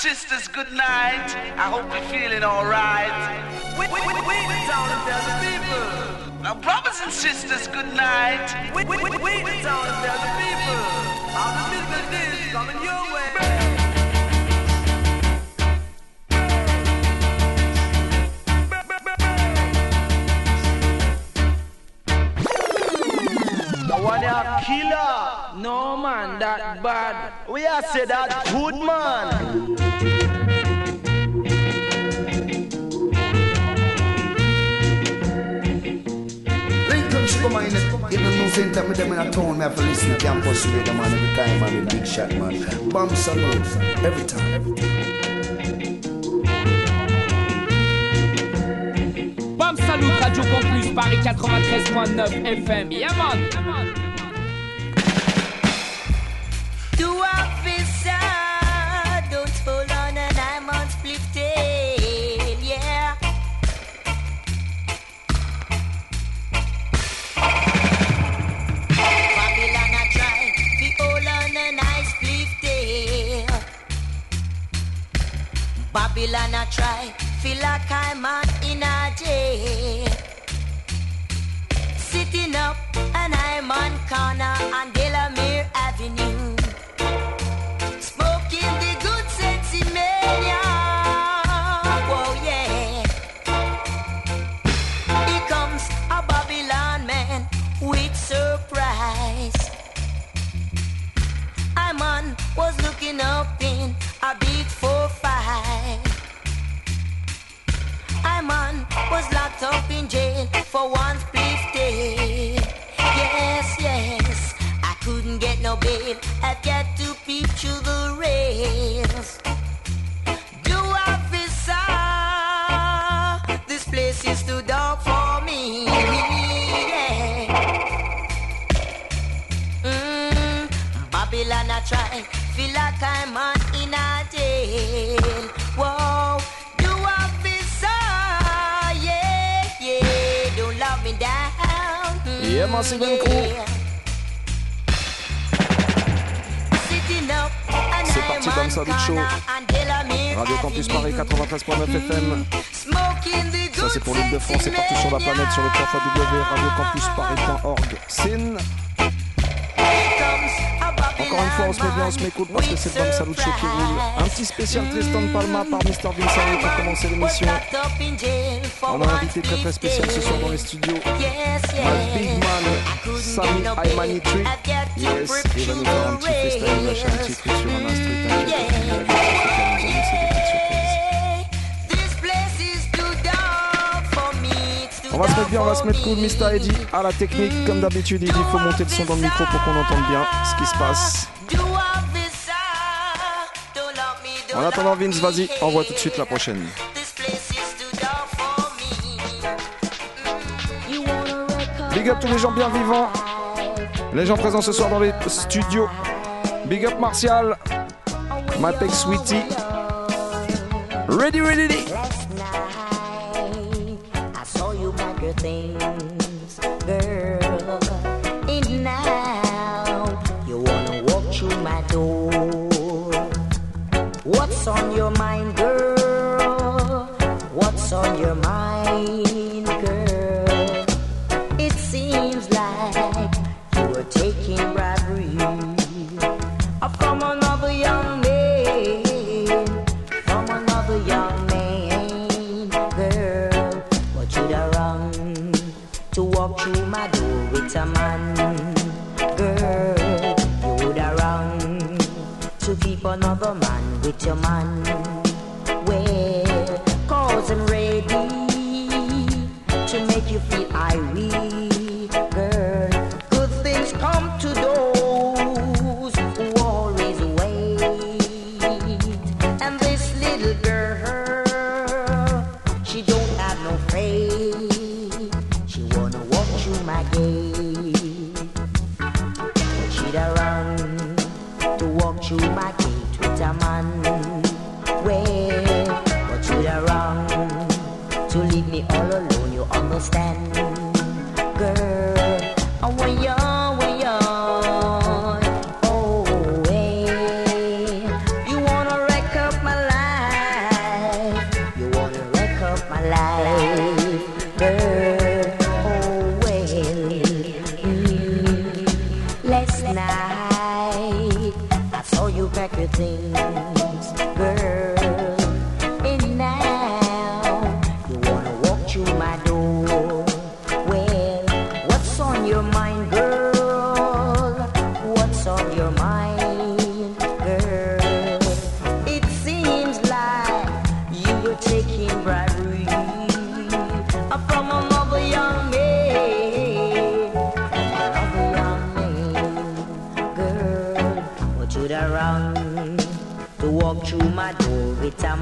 sisters, good night. I hope you're feeling alright. We, we the town and tell the people. Now, brothers and sisters, good night. We, we the town and tell the people. All the business is coming your way. one killer. No man, that bad. We are say that good man. Come on, in the news center, me them in a town, me have to listen to campus radio, man, every time, man, big shot, man. Bomb salute, every time, every time. Bam Salut, Radio Campus, Paris 93.9 FM. Yeah, man. To petit spécial Tristan Palma par Mr. Vincent pour commencer l'émission. On a un invité très très spécial ce soir dans les studios. My big man, Trick. Yes, il va nous faire un petit il va lâcher un petit truc sur faire. On va se mettre bien, on va se mettre cool, Mr. Eddie à la technique. Comme d'habitude, il faut monter le son dans le micro pour qu'on entende bien ce qui se passe. En attendant, Vince, vas-y, envoie tout de suite la prochaine. Big up tous les gens bien vivants, les gens présents ce soir dans les studios. Big up Martial, my peg sweetie. Ready, ready, ready.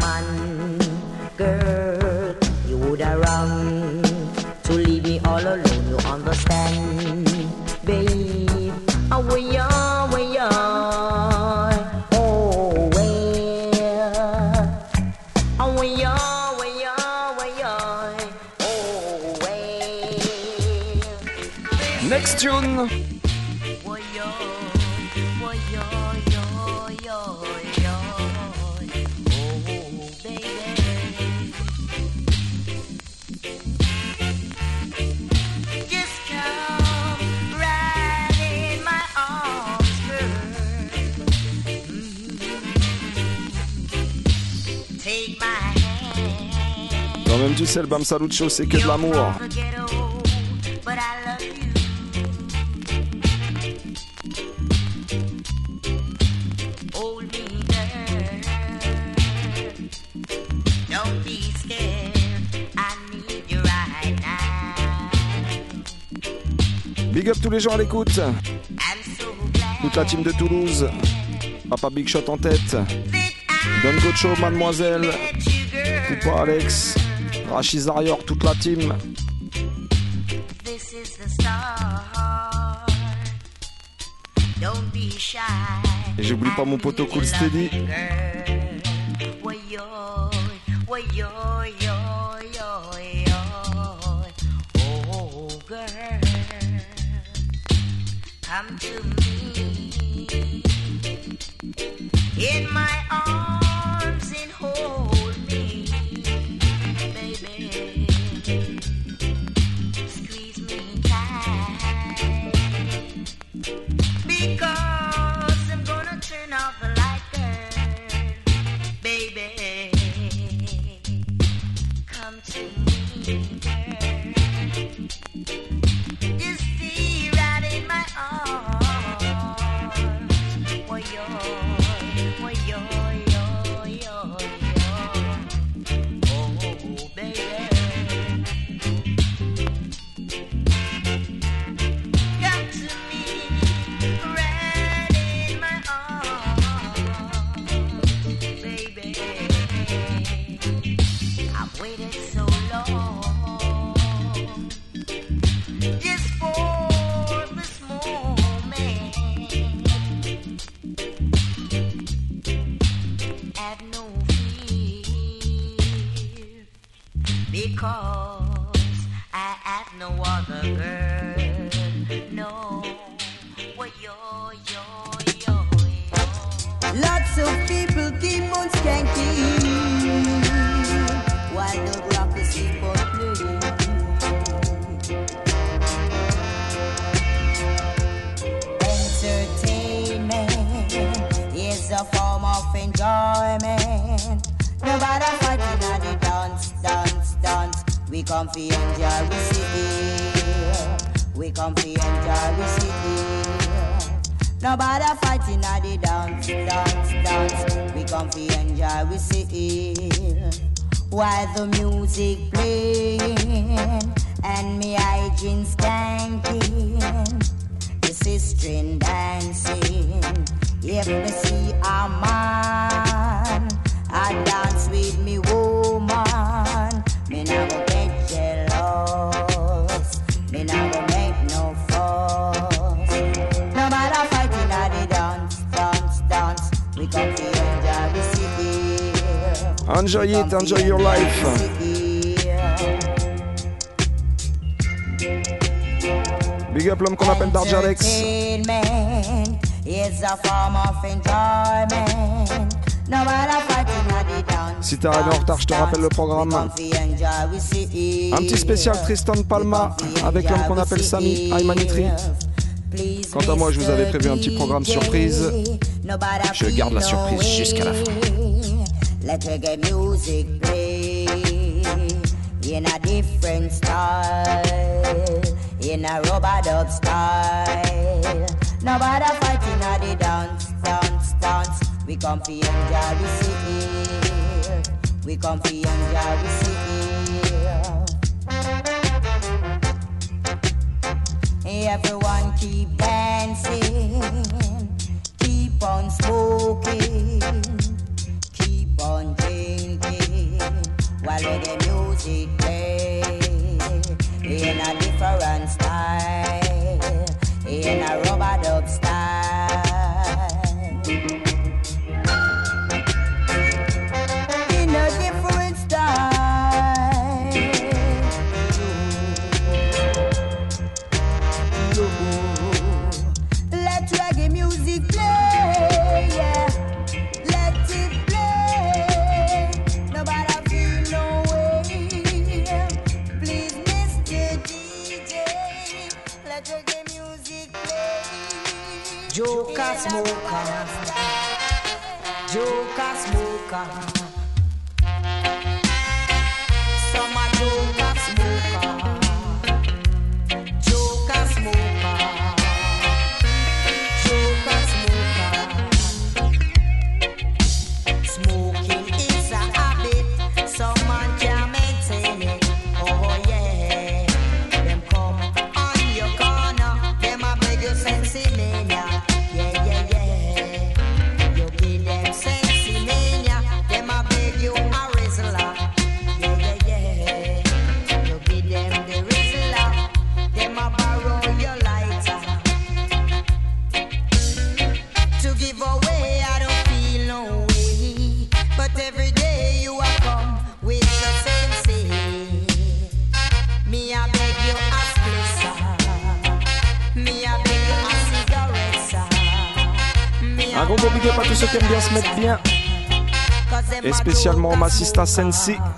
มัน Bam Salucho, c'est que de l'amour. Big up tous les gens à l'écoute. Toute la team de Toulouse. Papa Big Shot en tête. Don Gocho, mademoiselle. Poupa Alex. Rachid Zarior, toute la team. Et j'oublie pas mon poteau Cool Steady. Programme. Un petit spécial Tristan Palma avec l'homme qu'on appelle Sami Aymanitri. Quant à moi, je vous avais prévu un petit programme surprise. Je garde la surprise jusqu'à la fin. Let reggae music play in a different style, in a rubber dub style. Nobody fighting at the dance, dance, dance. We come for enjoy, we see We come for enjoy, we see Massista Sensi.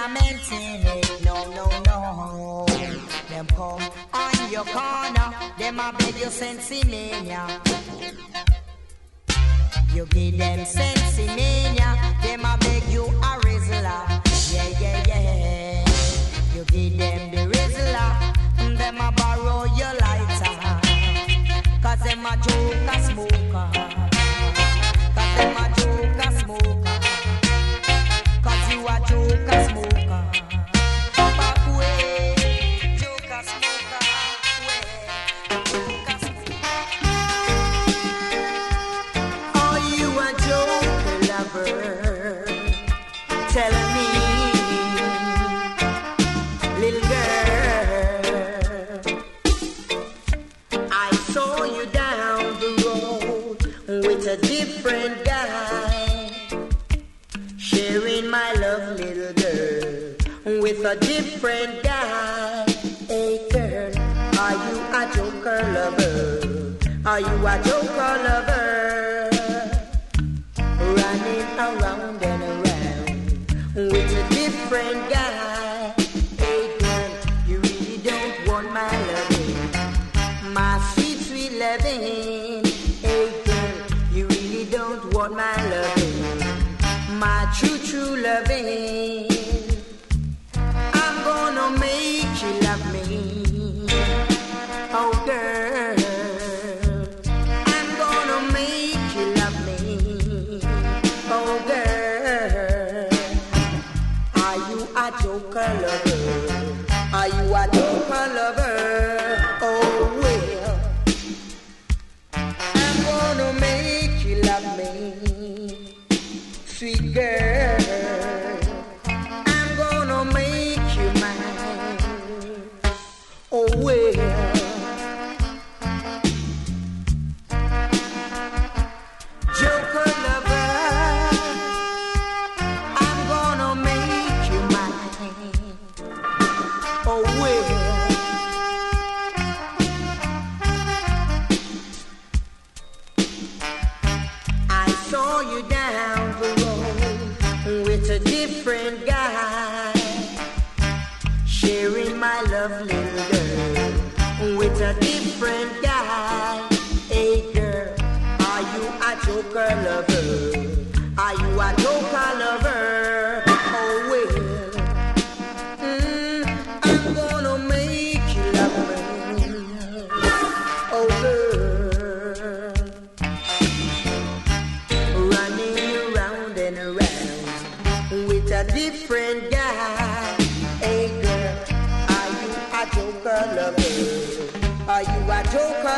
Can't maintain it. No, no, no. Them come on your corner. Them a beg you sensi mania. You give them sensi mania. Them a beg you a rizzler. Yeah, yeah, yeah. You give them the rizzler. Them a borrow your lighter. Cause them a joker smoker. Cause them a joker smoker. Cause you a joker smoker. A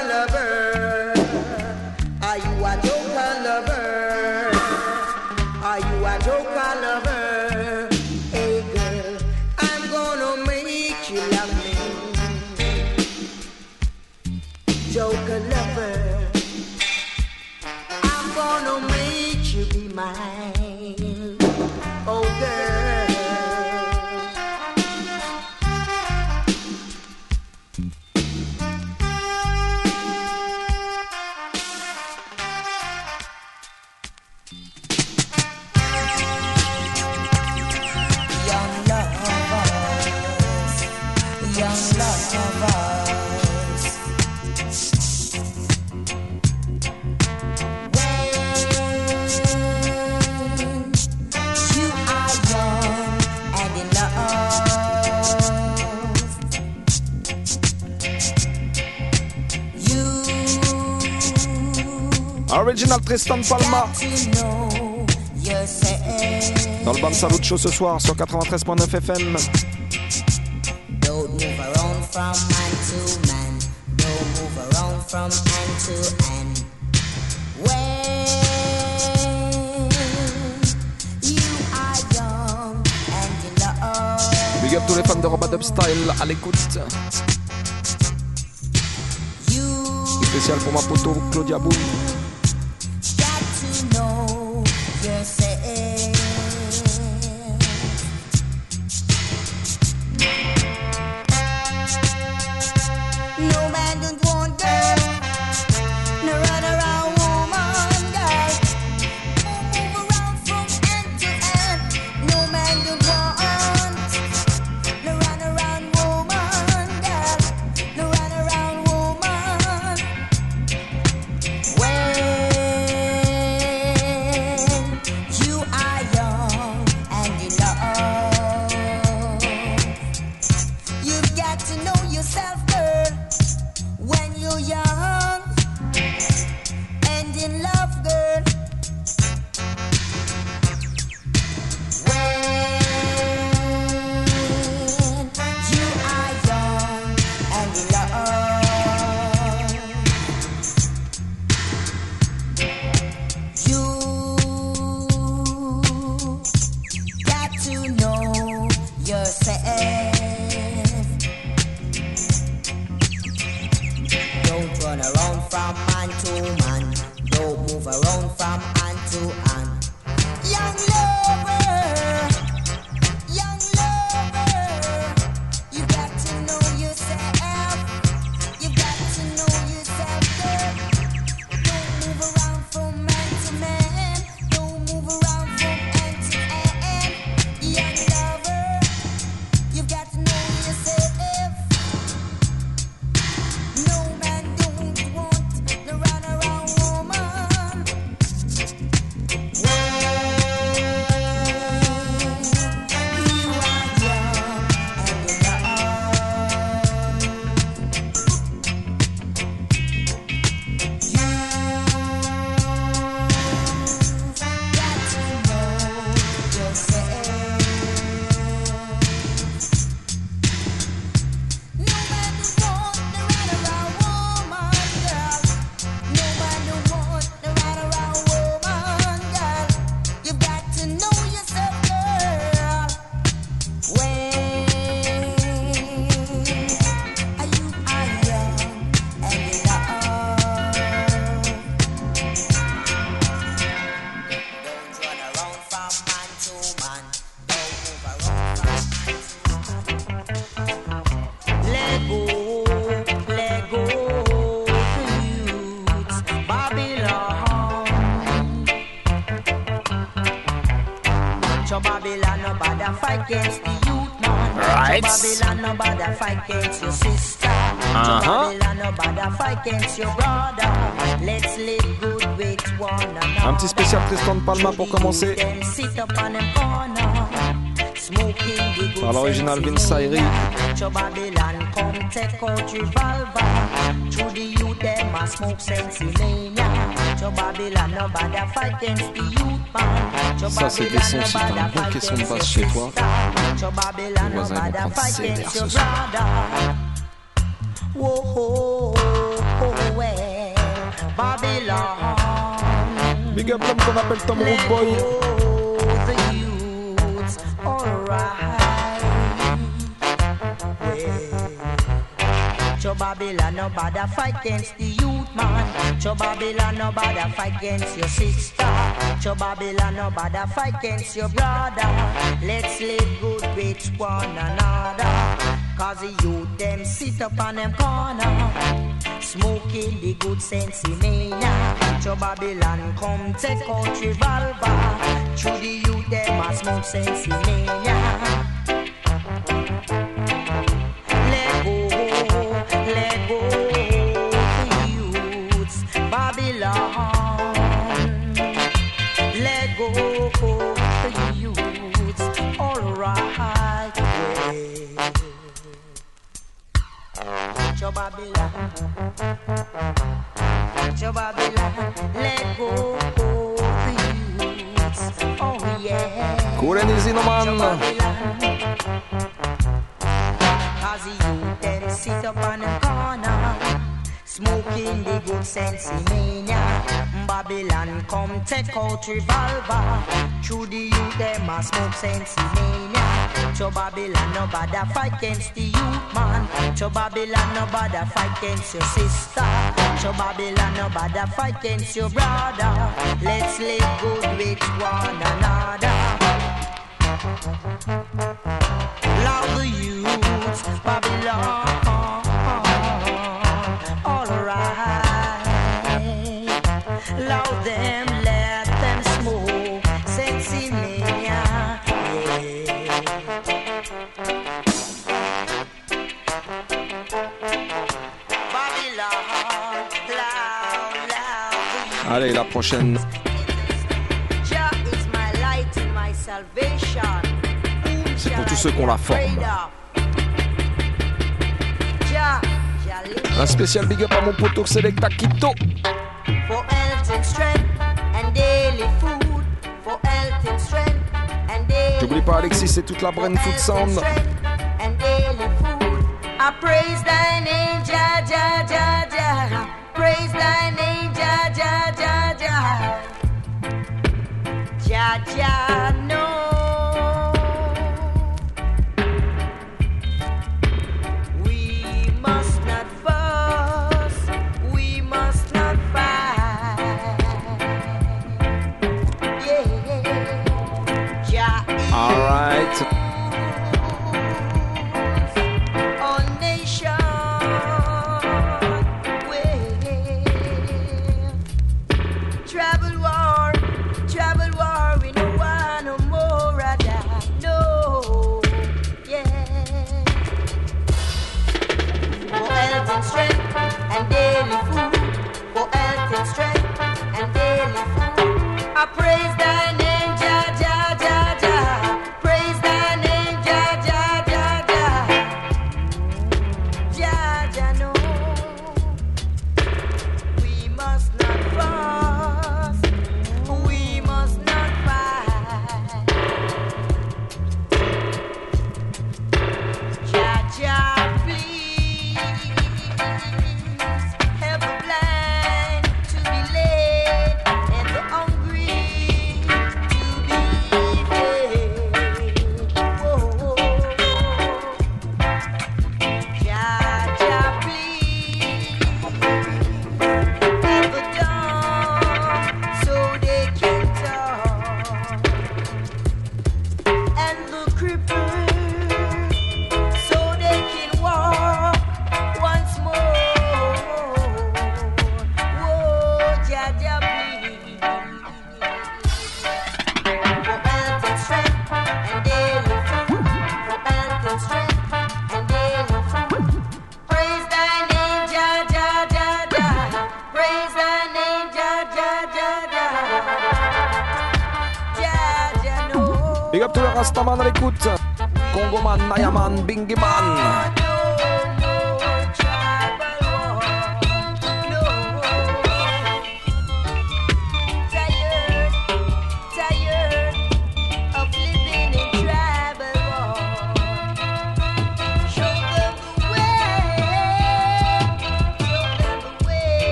Original Triston Palmer. Dans le Bam Salut Show ce soir sur 93.9 FM. Big up tous les fans de Robot Style à l'écoute. Spécial pour ma poteau Claudia Boom. Un petit spécial Triston Palmer pour commencer. Sit up on them corner. Par l'original Vince Irie. Babylon come take out revolver. To the youth them a smoke sense mania. To Babylon no bother fight against the youth man. Ça c'est des sons si t'as un bon caisson de basse chez toi. To Babylon no bother fight against your Big up l'homme qu'on appelle Tom Boy. Babylon, no bother fight against the youth man. Cho Babylon, no bother fight against your sister. Cho Babylon, no bother fight against your brother. Let's live good with one another. Cause the youth them sit up on them corner. Smoking the good sense mania. Cho Babylon come take out revolver. Through the youth them a smoke sense mania. Cho Babylon, let go, the youths, oh yeah. Cool and easy no man. Cause the youth them sit up on the corner Smoking the good sense mania. Babylon come take out revolver. Through the youth them a smoke sense mania. To Babylon no bother fight against the youth man. To Babylon no bother fight against your sister To Babylon no bother fight against your brother Let's live good with one another Love the youths, Babylon. Prochaine. C'est pour tous ceux qui ont la forme. Un spécial big up à mon poteau Selecta Quito. for health and strength and daily food. For health and strength and daily J'oublie pas Alexis et toute la Brain Food Sound.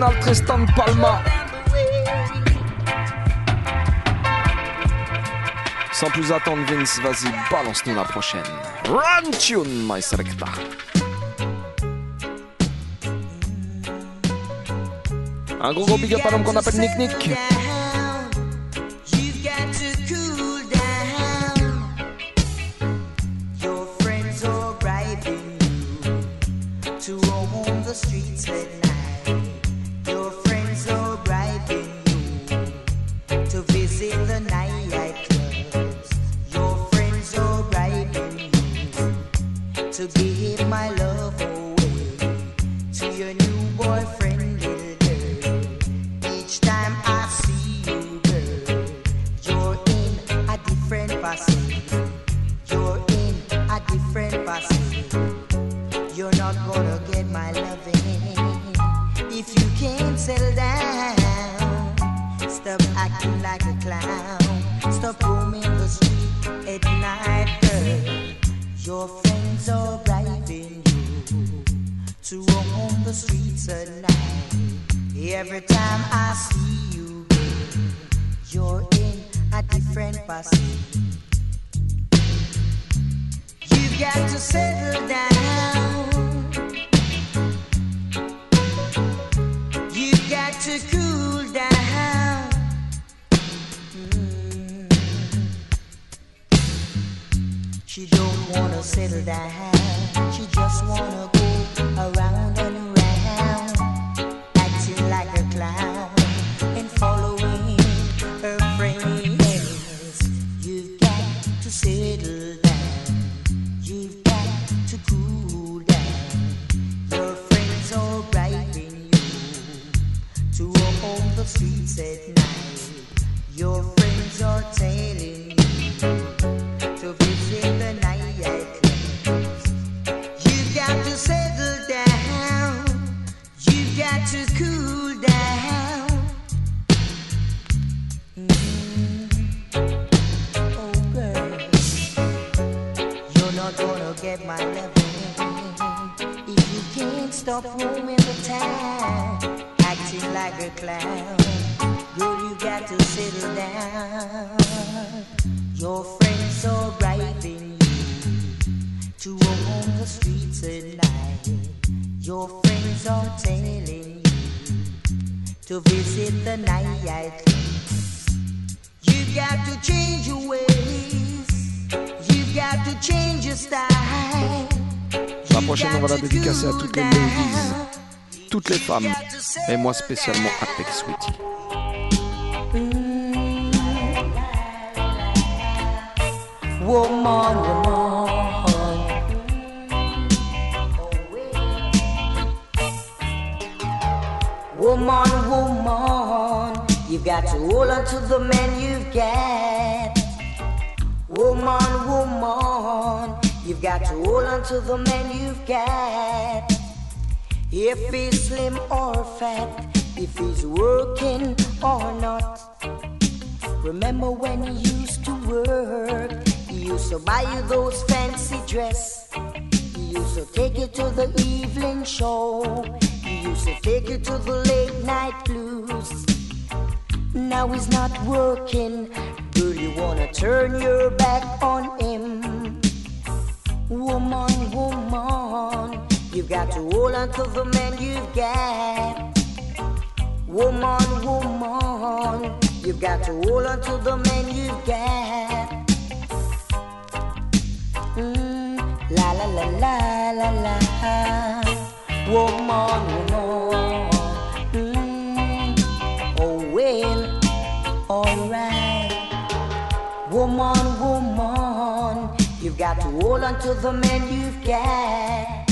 Original Tristan Palma. Sans plus attendre, Vince, vas-y, balance-nous la prochaine. Run tune, my selecta. Un gros gros big up à l'homme qu'on appelle Nick Nick. Et moi spécialement Apex Sweetie. Woman, woman. Woman, woman, you've got to hold on to the man you've got. Woman, woman, you've got to hold on to the man you've got. If he's slim or fat, if he's working or not. Remember when he used to work? He used to buy you those fancy dress. He used to take you to the evening show. He used to take you to the late night blues. Now he's not working. Do you wanna turn your back on him? Woman, woman. You've got to hold on to the man you've got. Woman, woman, you've got to hold on to the man you've got. Mm, la la la la la la. Woman, woman. You've got to hold on to the man you've got.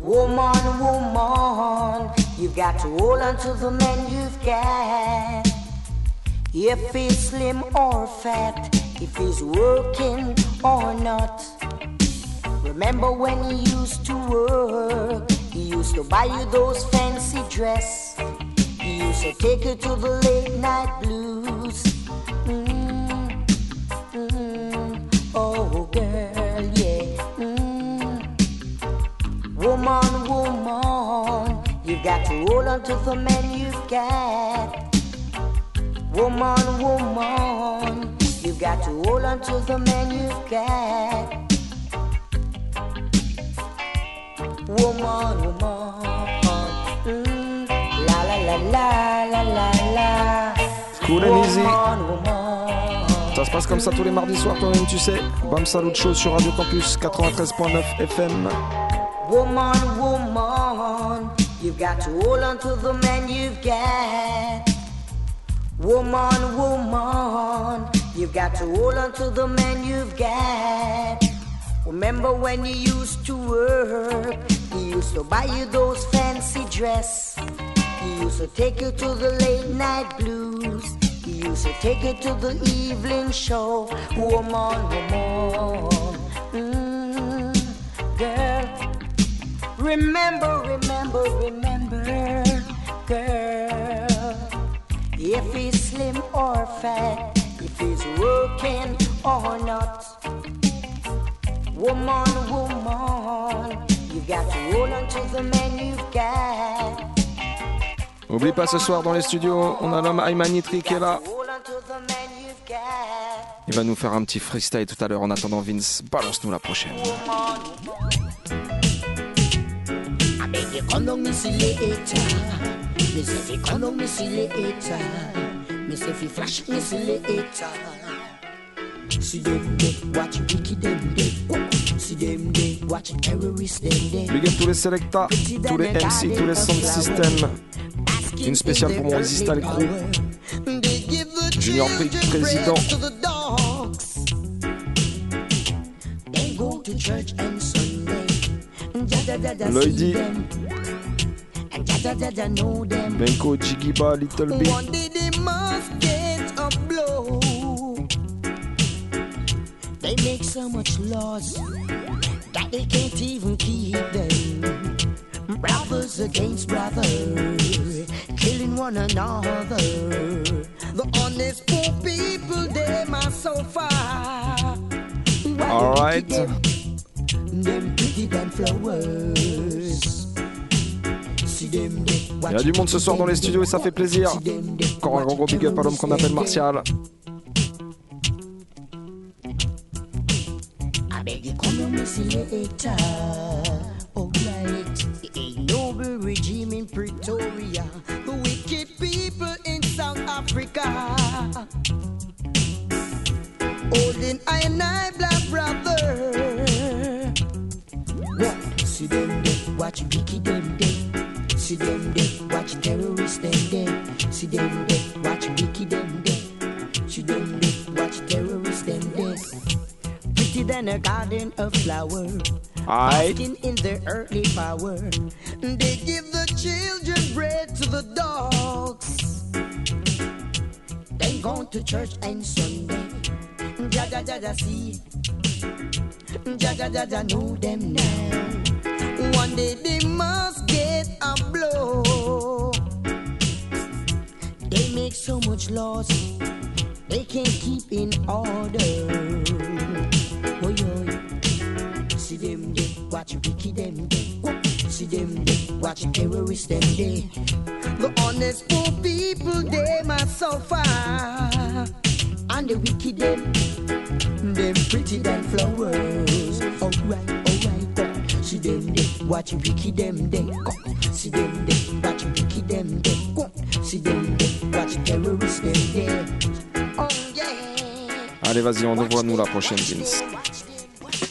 Woman, woman, you've got to hold on to the man you've got. If he's slim or fat, if he's working or not. Remember when he used to work? He used to buy you those fancy dress. He used to take you to the late night blues. Oh, girl, yeah. Mm. Woman, woman, you've got to hold on to the man you've got. Woman, woman, you've got to hold on to the man you've got. Woman, woman, mm, la la la la la la la. Cool and easy. Woman, woman. Ça se passe comme ça tous les mardis soirs, toi-même tu sais. Bam Salut Show sur Radio Campus 93.9 FM. Woman, woman, you've got to hold on to the man you've got. Woman, woman, you've got to hold on to the man you've got. Remember when you used to work? He used to buy you those fancy dress. He used to take you to the late night blues. Used to take it to the evening show. Woman, woman, mm, girl. Remember, remember, remember, girl. If he's slim or fat, if he's working or not. Woman, woman, you got to hold on to the man you've got. Oublie pas ce soir dans les studios, on a l'homme Imanytree qui est là. Hold on to the man you've got. Il va nous faire un petit freestyle tout à l'heure. En attendant, Vince, balance-nous la prochaine. I beg you, come down, Missy later. Me say, fi come down, Missy later. Me say, fi flash, Missy later. See them day, watch wicked them day. See them day, watch terrorists them day. Big up tous les selecta, tous les MC, tous les sound systems. Une spéciale pour mon Resistal Crew. Junior Prix, président. Lloydy. Benko, Jigiba, Little blow. They make so much laws that they can't even keep them. Brothers against brothers, killing one another. The honest poor people, they must so far. All right. Them pretty flowers? Il y a du monde ce soir dans les studios et ça fait plaisir. Encore un grand gros big up à l'homme qu'on appelle Martial. I beg you come and see later. Noble regime in Pretoria, the wicked people in South Africa. Holding I and I, black brother. What? See them dead, watch wicked them dead. See them dead, watch terrorists them dead. See them dead, watch wicked them dead. See them dead, watch terrorists them dead pretty than a garden of flowers. Aight. Basking in their early power. They give the children bread to the dogs. They go to church on Sunday. Jaja Jaja see. Jaja Jaja know them now. One day they must get a blow. They make so much laws they can't keep in order. See them day, watch wicked them day. See them day, watch terrorists them day. The honest poor people they must suffer, and the wicked them, them pretty than flowers. Alright, alright. See them day, watch wicked them day. See them day, watch wicked them day. See them day, watch terrorists them day. Oh yeah. Allez, vas-y, on envoie nous la prochaine, Vince.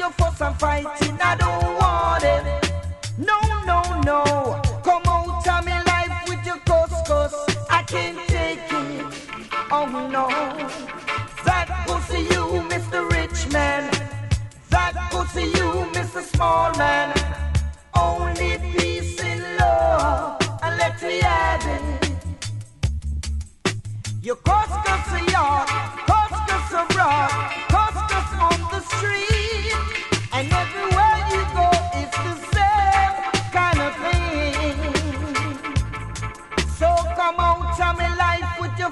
your fuss and fighting, I don't want it. No, no, no. Come on, tell me life with your cuss, cuss. I can't take it. Oh no. That goes to you, Mr. Rich Man. That goes to you, Mr. Small Man. Only peace and love, and let me add it. You cost us a yard, cost us a broad, cost us on the street,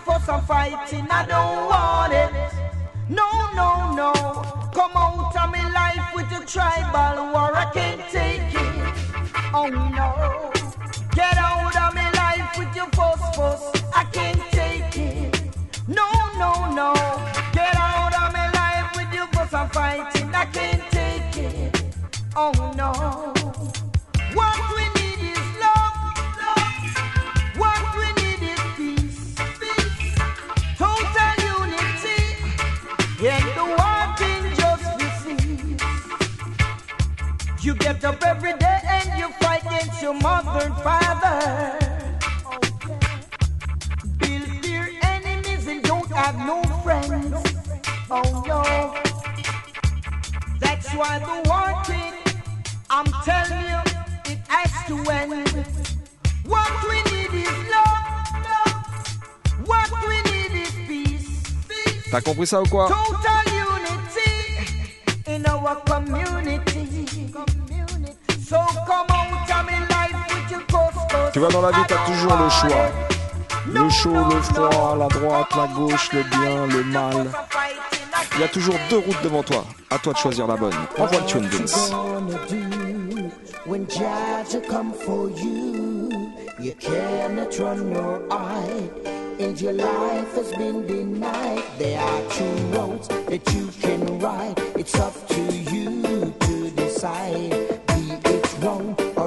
with your fighting. I don't want it. No, no, no. Come on, tell me life with your tribal war. I can't take it. Oh no. Get out of me life with your fuss, fuss. I can't take it. No, no, no. Get out of me life with your fuss and fighting. I can't take it. Oh no. Up every day and you fight against your mother and father. Build your enemies and don't have no friends. Oh no. That's why the war thing, I'm telling you, it has to end. What we need is love. What we need is peace. T'as compris ça ou quoi Total unity in our community. Tu vois, dans la vie, t'as toujours le choix. Le chaud, le froid, la droite, la gauche, le bien, le mal. Il y a toujours deux routes devant toi. À toi de choisir la bonne. Envoie le tune, Vince. when Jaja come for you? You cannot run nor hide, and your life has been denied. There are two roads that you can ride. It's up to you to decide.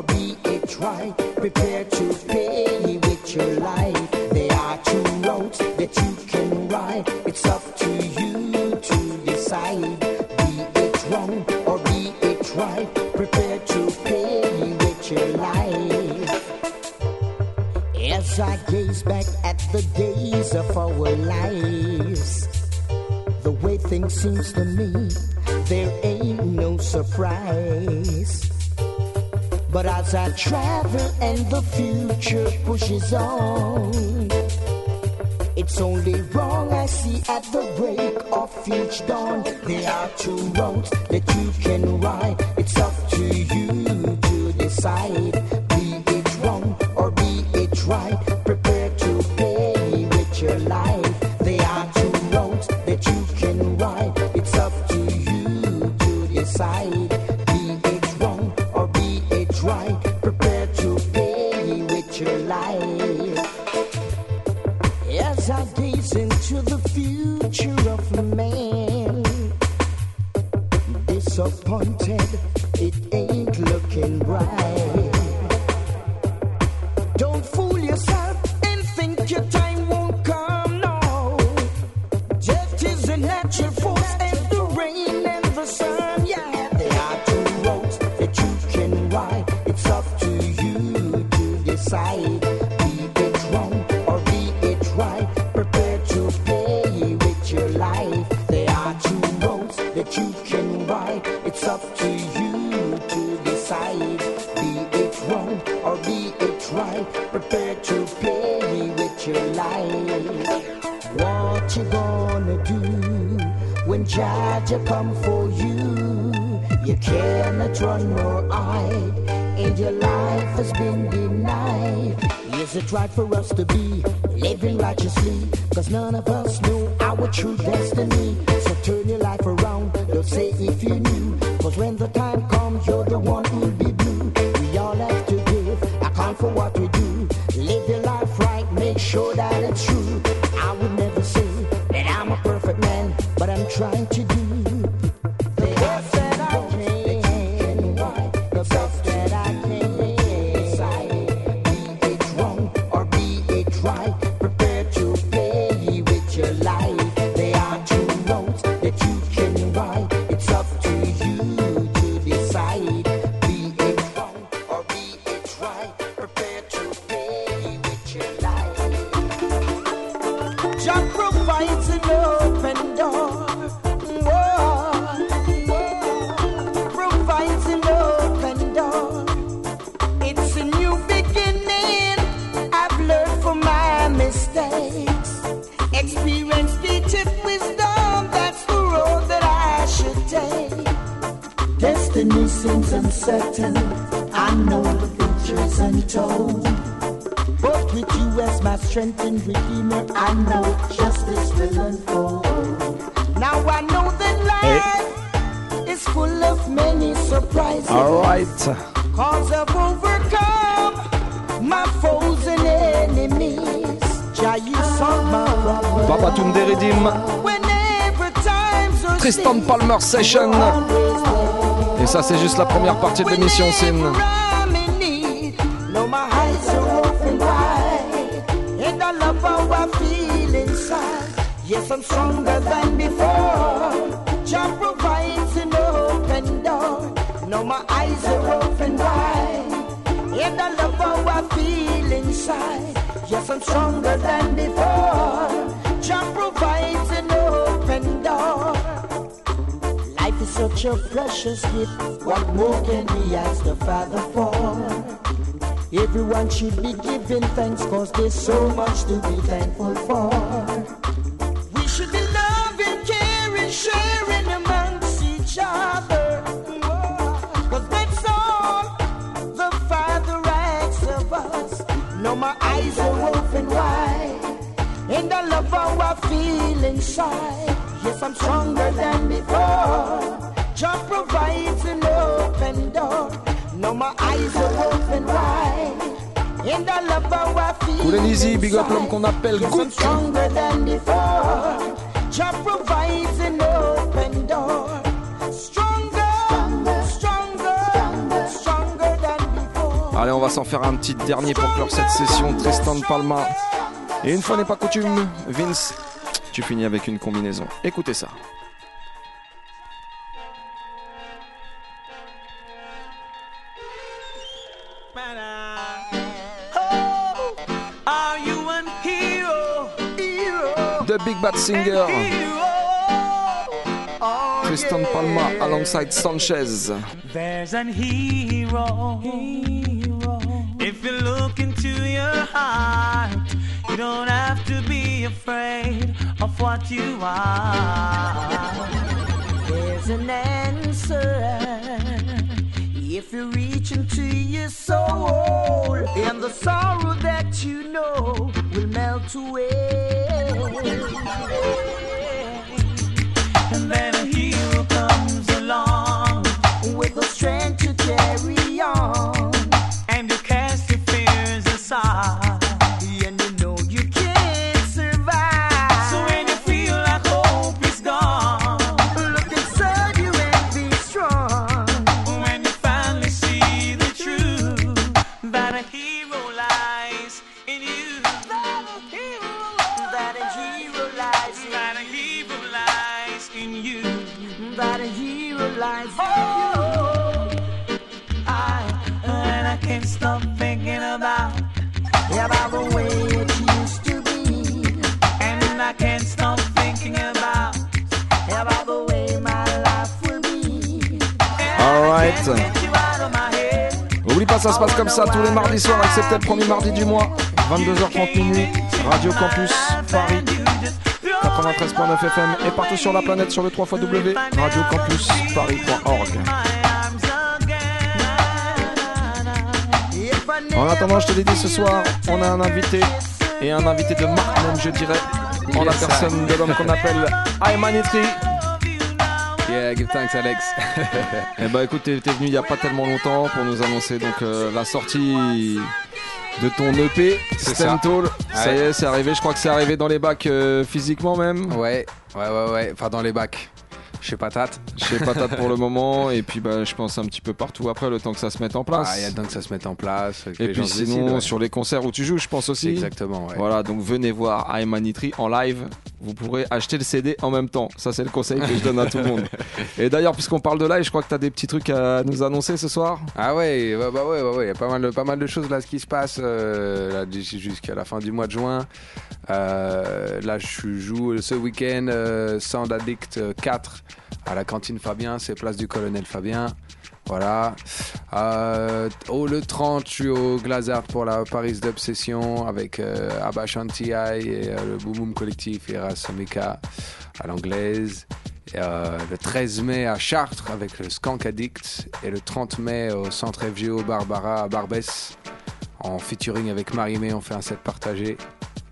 Be it right. Prepare to pay with your life. There are two roads that you can ride. It's up to you to decide. Be it wrong or be it right. Prepare to pay with your life. As I gaze back at the days of our lives, the way things seems to me, there ain't no surprise. But as I travel and the future pushes on, it's only wrong I see at the break of each dawn. There are two roads that you can ride. It's up to you to decide. Us to be living righteously? Cause none of us know our true destiny. So turn your life around, don't say if you knew. Cause when the time comes, you're the one who'll be blue. We all have to give account for what we do. Live your life right, make sure that it's true. I would never say that I'm a perfect man, but I'm trying to do Triston still, Palmer Session. always there. Et ça, c'est juste la première partie de l'émission, Sin. Whenever I'm in need, no, my eyes are open wide. And I love how I feel inside. Yes, I'm stronger than before. Jah provides an open door. No, my eyes are open wide. And I love how I feel inside. Yes, I'm stronger than before. Such a precious gift. What more can we ask the Father for? Everyone should be giving thanks cause there's so much to be thankful for. Stronger, stronger than before. Allez, on va s'en faire un petit dernier pour clore cette session. Tristan Palma. Et une fois n'est pas coutume, Vince, tu finis avec une combinaison. Écoutez ça. The Big Bad Singer, Triston. Palmer alongside Sanchez. There's an hero. hero. If you look into your heart, you don't have to be afraid of what you are. There's an answer if you reach into your soul, and the sorrow that you know will melt away. And then a hero comes along, With the strength to carry on, and you cast your fears aside. Ça se passe comme ça tous les mardis soirs, excepté le premier mardi du mois, 22h30 minuit, Radio Campus Paris, 93.9 FM et partout sur la planète sur le 3 W, radiocampusparis.org. If I En attendant, je te l'ai dit ce soir, on a un invité et un invité de marque même, je dirais, en la personne de l'homme qu'on appelle Aymanitri. Yeah, give thanks Alex. Eh bah écoute, t'es venu il y a pas tellement longtemps pour nous annoncer donc euh, la sortie de ton EP, Stem ça. Tall. Ça y est, c'est arrivé. Je crois que c'est arrivé dans les bacs euh, physiquement même. ouais, ouais, ouais, ouais. Enfin, dans les bacs. Chez Patate. Chez Patate pour le moment et puis bah je pense un petit peu partout après le temps que ça se mette en place. Ah, il y a le temps que ça se mette en place. que et les puis gens sinon décident, ouais. sur les concerts où tu joues, je pense aussi. Exactement, ouais. Voilà, donc venez voir Aymanitri en live. Vous pourrez acheter le CD en même temps. Ça, c'est le conseil que je donne à tout le monde. Et d'ailleurs, puisqu'on parle de live, je crois que tu as des petits trucs à nous annoncer ce soir. Ah ouais, bah, bah ouais, ouais, ouais, il y a pas mal de, pas mal de choses là ce qui se passe euh, jusqu'à la fin du mois de juin. Euh, là, je joue ce week-end euh, Sound Addict euh, 4 à la cantine Fabien, c'est place du colonel Fabien. Voilà. Euh, oh, le 30, je suis au Glazart pour la Paris d'Obsession avec euh, Abba Shanti et euh, le Boom Boom Collectif et Rasomika à l'anglaise. euh, le 13 mai à Chartres avec le Skank Addict et le 30 mai au Centre FGO Barbara à Barbès en featuring avec Marie-Mé. On fait un set partagé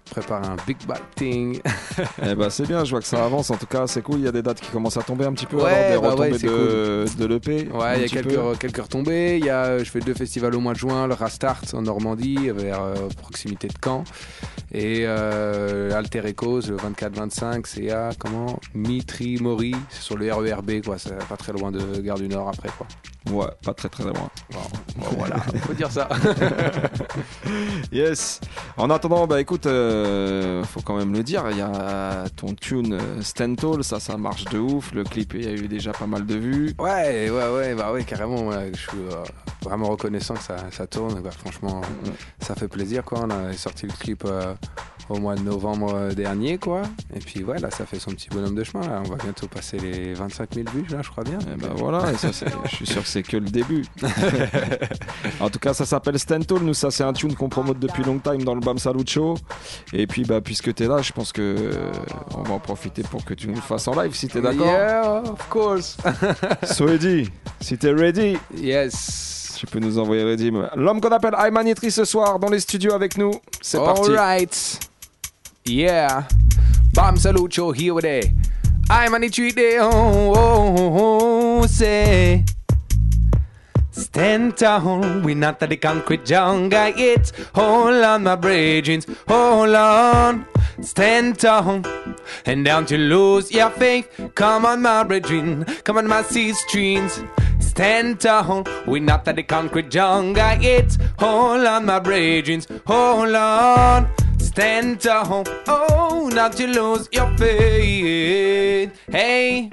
prépare un big bad thing. eh ben c'est bien, je vois que ça avance. En tout cas, c'est cool. Il y a des dates qui commencent à tomber un petit peu. Ouais, alors, des bah retombées de, de l'EP. Ouais, il y a quelques, quelques retombées. Il y a, je fais deux festivals au mois de juin, le Rastart en Normandie, vers euh, proximité de Caen. Et euh, Alter Ecos, le 24-25, c'est à comment? Mitri Mori, c'est sur le RERB, quoi. C'est pas très loin de Gare du Nord après, quoi. Ouais, pas très très loin. Bon, voilà, faut dire ça. yes. En attendant, bah écoute, euh, faut quand même le dire, il y a ton tune euh, Stentall, ça, ça marche de ouf. Le clip, il y a eu déjà pas mal de vues. Ouais, ouais, ouais, bah ouais, carrément. ouais, je suis euh, vraiment reconnaissant que ça, ça tourne. Bah, franchement, ça fait plaisir, quoi. On a sorti le clip euh, au mois de novembre euh, dernier, quoi. Et puis, ouais, là, ça fait son petit bonhomme de chemin. Là. On va bientôt passer les 25 000 vues, là, je crois bien. Et voilà, et ça, c'est- je suis sûr que c'est que le début. en tout cas, ça s'appelle Stentall. Nous, ça, c'est un tune qu'on promote depuis long time dans le Bam Salut Show. Et puis, bah, puisque t'es là, je pense que euh, on va en profiter pour que tu nous le fasses en live si t'es d'accord. Yeah, of course. So, Eddie, si t'es ready, yes. Tu peux nous envoyer ready. L'homme qu'on appelle Ayman Yetri ce soir dans les studios avec nous. C'est parti. Alright. Yeah. Bam salute show here the treat day. Oh, oh, oh, oh, say. Stand down, we not at the concrete jungle yet. Hold on, my brethren, hold on. Stand down, and down to lose your faith. Come on, my brethren, come on, my sea streams. Stand tall, we not at the concrete jungle yet. Hold on, my brethren, hold on. Stand tall, oh, not to lose your faith. Hey.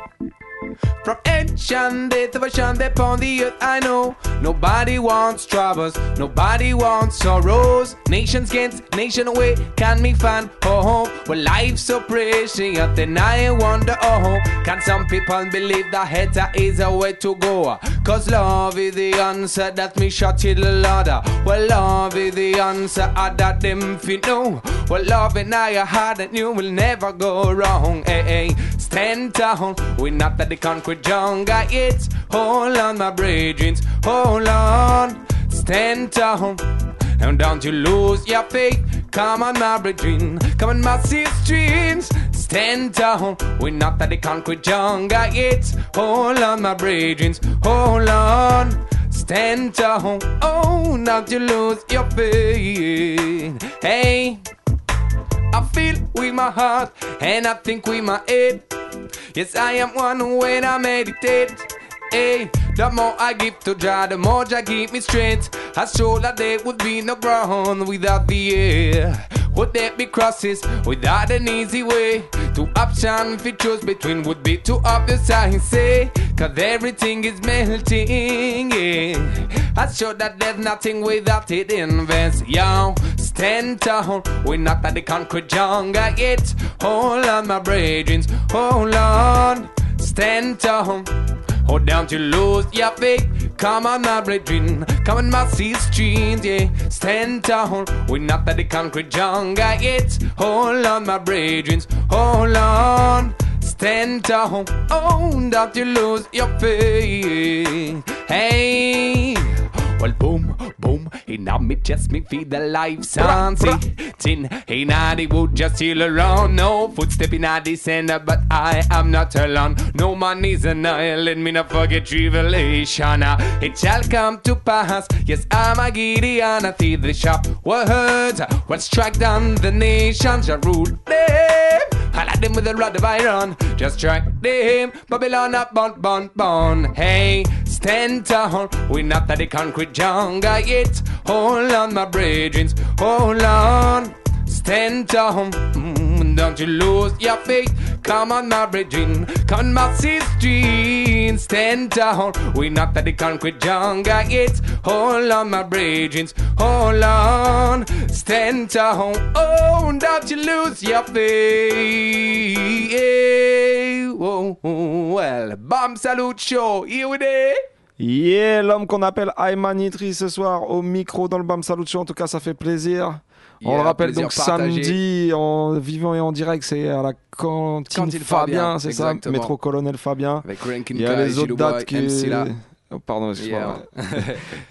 From ancient day to version upon the earth, I know nobody wants troubles, nobody wants sorrows. Nations against nation away can me find a hope. Well, life's so precious, then I wonder, oh, can some people believe that hater is a way to go? Cause love is the answer that me shot to the ladder. Well, love is the answer I that them fi know. Well, love in your heart and you will never go wrong. Hey, hey, stand down, we're not at the concrete jungle yet. Hold on, my brethren, hold on, stand down. And don't you lose your faith. Come on, my brethren. Come on, my sisters. Stand down. We're not at the concrete jungle yet. Hold on, my brethren. Hold on. Stand down. Oh, not you lose your faith. Hey. I feel with my heart and I think with my head. Yes, I am one when I meditate. Hey, the more I give to Jah, the more Jah keep me strength. I show that there would be no ground without the air. Would there be crosses without an easy way? Two options if you choose between would be too obvious, I say. Cause everything is melting, yeah. I show that there's nothing without it in invest, yo. Stand tall, we're not at the concrete jungle yet. Hold on, my brethren, hold on. Stand tall. Hold down to lose your faith. Come on, my brethren. Come on, my sisters, yeah. Stand tall. We're not at the concrete jungle yet. Hold on, my brethren. Hold on. Stand tall. Oh, don't you lose your faith. Hey. Well, boom, boom, he on me chest, me feed the life sound. See Tin, in the wood, just still around. No footstep in a descender, but I am not alone. No man is an island, me not forget revelation. Ah, It shall come to pass. Yes, I'm a Gideon, I see the sharp words. What strike down the nations, I rule them. I like them with a rod of iron. Just strike them. Babylon up, bun, bun, bun. Hey, stand tall. We're not at the concrete jungle yet. Hold on, my brethren. Hold on. Stand tall. Mm, don't you lose your faith. Come on, my brethren. Come my sisters. Stand tall. We're not at the concrete jungle yet. Hold on, my brethren. Hold on. Stand tall. Oh, don't you lose your faith. Whoa, well, Bam Salute show. Here we there. Yeah, l'homme qu'on appelle Ayman Itri ce soir au micro dans le Bam Salut. En tout cas, ça fait plaisir. On le rappelle donc partagé. samedi en vivant et en direct, c'est à la cantine, Cantine Fabien, Fabien, c'est ça, métro Colonel Fabien. Avec Il y a les autres dates qui. Oh, pardon, excuse-moi. Yeah.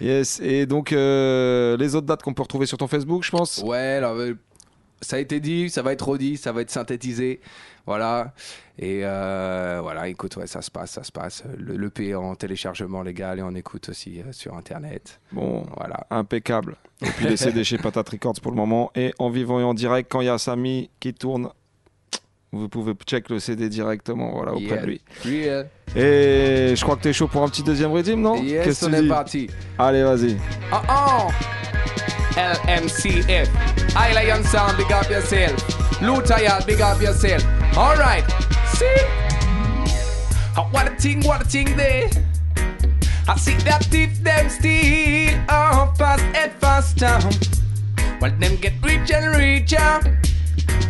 yes, et donc euh, les autres dates qu'on peut retrouver sur ton Facebook, je pense? Ouais, alors euh, ça a été dit, ça va être redit, ça va être synthétisé. Voilà. Et euh, voilà, écoute, ouais, ça se passe, ça se passe. Le, le P en téléchargement légal et en écoute aussi euh, sur Internet. Bon, Voilà. impeccable. Et puis les CD chez Patate Records pour le moment. Et en vivant et en direct, quand il y a Samy qui tourne, vous pouvez check le CD directement voilà, auprès Yeah. de lui. Et je crois que t'es chaud pour un petit deuxième rythme, non? Yes, on est parti. Allez, vas-y. Oh oh. LMCF. I Lion Sound, big up yourself. Lutayard, big up yourself. Alright. See? Oh, what a thing, what a thing there. I see that thief them steal oh, fast and faster. Well, them get rich and richer.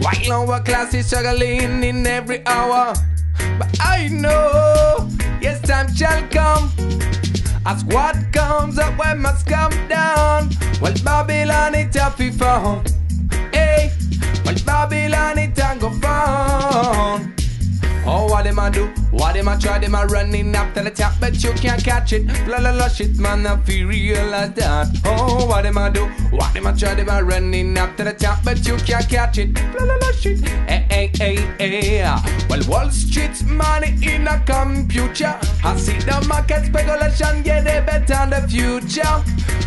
While lower class is struggling in every hour. But I know, yes, time shall come. As what comes up when must come down. Well, Babylon it a fi found. Hey, well, Babylon it a go found. Oh, what them I do? What them I try? Them I running after the top, but you can't catch it. La la la shit, man, I feel real realize that. Oh, what them I do? What them I try? Them I running after the top, but you can't catch it. La la la shit. Hey, hey, hey, hey. Well, Wall Street's money in a computer. I see the market speculation, yeah, they bet on the future.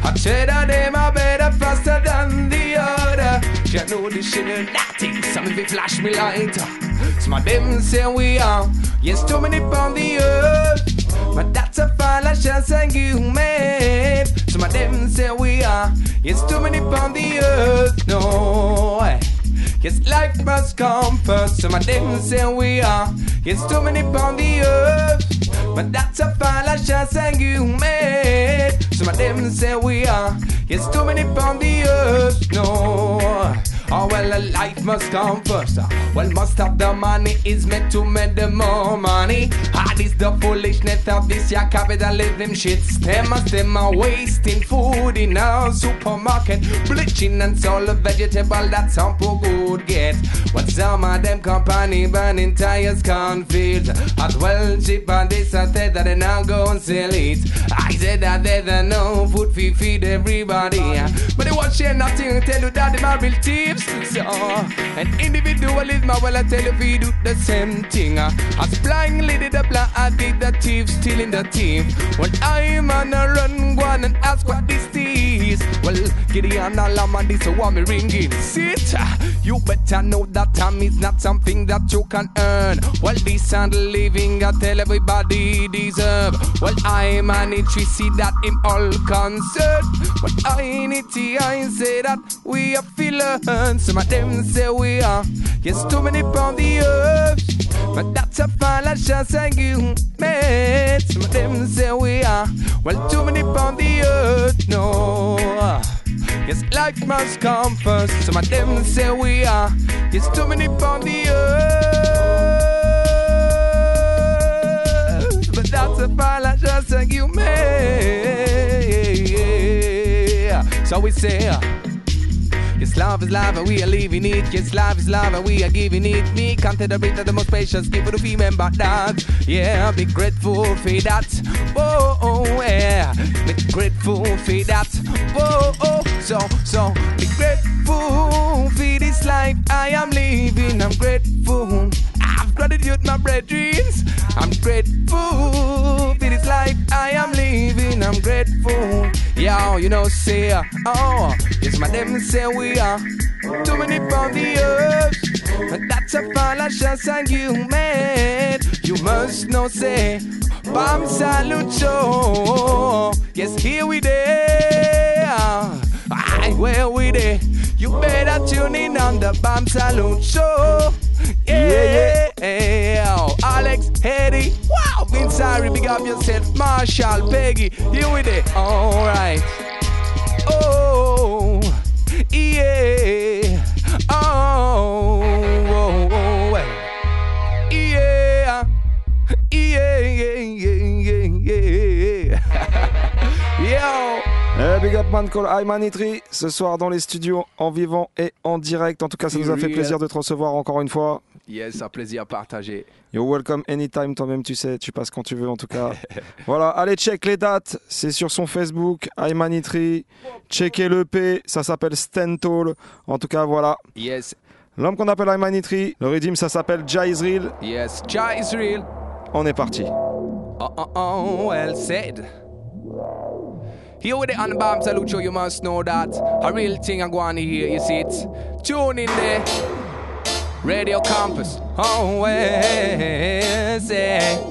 I say that them a better faster than the other. You know this shit nothing. It flash me lighter. Some of them say we are. Yes, too many on the earth. But that's a fallacious argument. Some of them say we are. Yes, too many on the earth. No. Yes, life must come first. Some of them say we are. Yes, too many on the earth. But that's a fallacious argument. Some of them say we are. Yes, too many on the earth. No. Oh well, a life must come first. uh. Well, most of the money is meant to make the more money. Hard is the foolishness of this yeah capitalism shit. Them as them are wasting food in our supermarket, bleaching and sell the vegetable that some poor good get. When some of them company burning tires cornfields, as well cheaper this I said that they now go and sell it. I said that there's no food fi feed everybody, but they want share nothing. Tell you that they are real thieves. So, and individualism, well, I tell you, we do the same thing. Uh, as blindly did the blind, I did the thief, stealing the thief. Well, I'm on a run, go on and ask what this is. Well, Gideon alarm and this one me ringing. Sit, uh, you better know that time is not something that you can earn. Well, this and living, I tell everybody deserve. Well, I'm an it, see that in all concern. Well, I need to, I say that we are feeling. Some of them say we are. Yes, too many on the earth. But that's a fallacious argument. Some of them say we are. Well, too many on the earth. No. Yes, life must come first. Some of them say we are. Yes, too many on the earth. That's a fallacious argument. So we say. Yes, love is love and we are living it. Yes, love is love and we are giving it. Me can't the rate of the most gift for the female but that. Yeah, be grateful for that. Oh, oh, yeah. Be grateful for that. Oh, oh, so, so, be grateful for this life I am living. I'm grateful. Gratitude, my brethren. I'm grateful for this life I am living. I'm grateful. Yo, you know, say, uh, oh, yes, my them say we are too many on the earth. But that's a fallacious argument. You must know, say, Bam Salute. Yes, here we there. Aye, where we there. You better tune in on the Bam Salute Show. Yeah, yeah. Alex, Eddie, wow, Vince Irie, big up yourself. Marshall, Peggy, here with it. All right. Oh, yeah. Oh, oh, oh, yeah. Yeah, yeah, yeah, yeah, yeah. Yo! Eh, big up man call Imanitri ce soir dans les studios en vivant et en direct. En tout cas, ça nous a fait plaisir de te recevoir encore une fois. Yes, un plaisir partagé. You're welcome anytime, toi-même, tu sais, tu passes quand tu veux en tout cas. voilà, allez, check les dates, c'est sur son Facebook, Imanitri. Checkez l'EP, ça s'appelle Stentall. En tout cas, voilà. Yes, L'homme qu'on appelle Imanitri, le rythme, ça s'appelle Jah Israel. yes, Jah is real. On est parti. Oh, oh, oh, well said. Here with the unbound salute you must know that a real thing I'm going to hear, you see it. Tune in there. Radio Campus. Oh, well, say.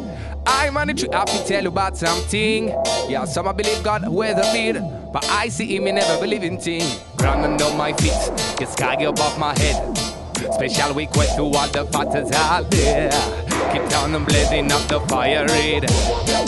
I'm on tree, I have to tell you about something. Yeah, some I believe God, weather read. But I see him, me never believe in thing. Ground under my feet, the sky above my head. Special request to all the fathers out there. Keep down and blazing up the fire red.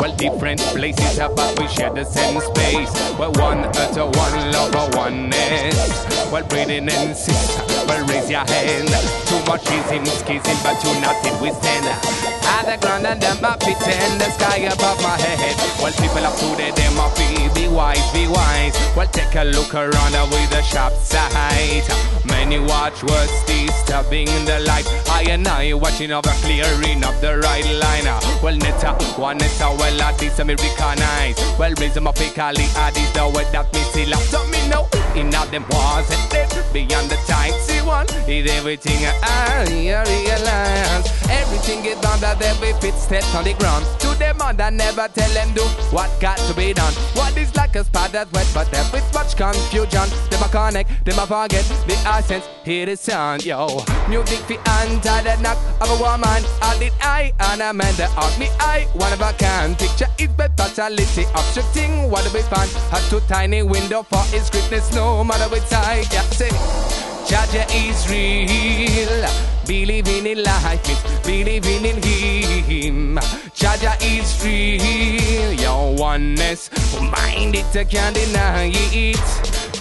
Well, different places, but we share the same space. Well, one earth, one love, oneness. Well, breathing and sister, well, raise your hand. Too much schism, schism, but you're not united we stand. At the ground and them I pretend the sky above my head. Well, people up today, them a be, be wise, be wise. Well, take a look around with a sharp sight. Many watch words disturbing the light. I and I watching over clearing up the right line. Well, netta, one netta, well, at this me recognize. Well, reason my fake Ali, I this the way that me still up. So me know, in all them wars and beyond the time. See one, is everything I realize. Everything is done that every fit steps on the ground. To them mother never tell them do what got to be done. What is like a spot that's wet, but there is much confusion. Them a connect, them a forget the essence. Hear the sound, yo. Music fi anti the knock of a woman. All did I and a man me I one of a kind. Picture is but totality obstructing what we find. A too tiny window for his greatness, no matter which side. Yeah, say. Jaja is real. Believing in life means believing in Him. Jaja is real. Your oneness, mind it, I can't deny it.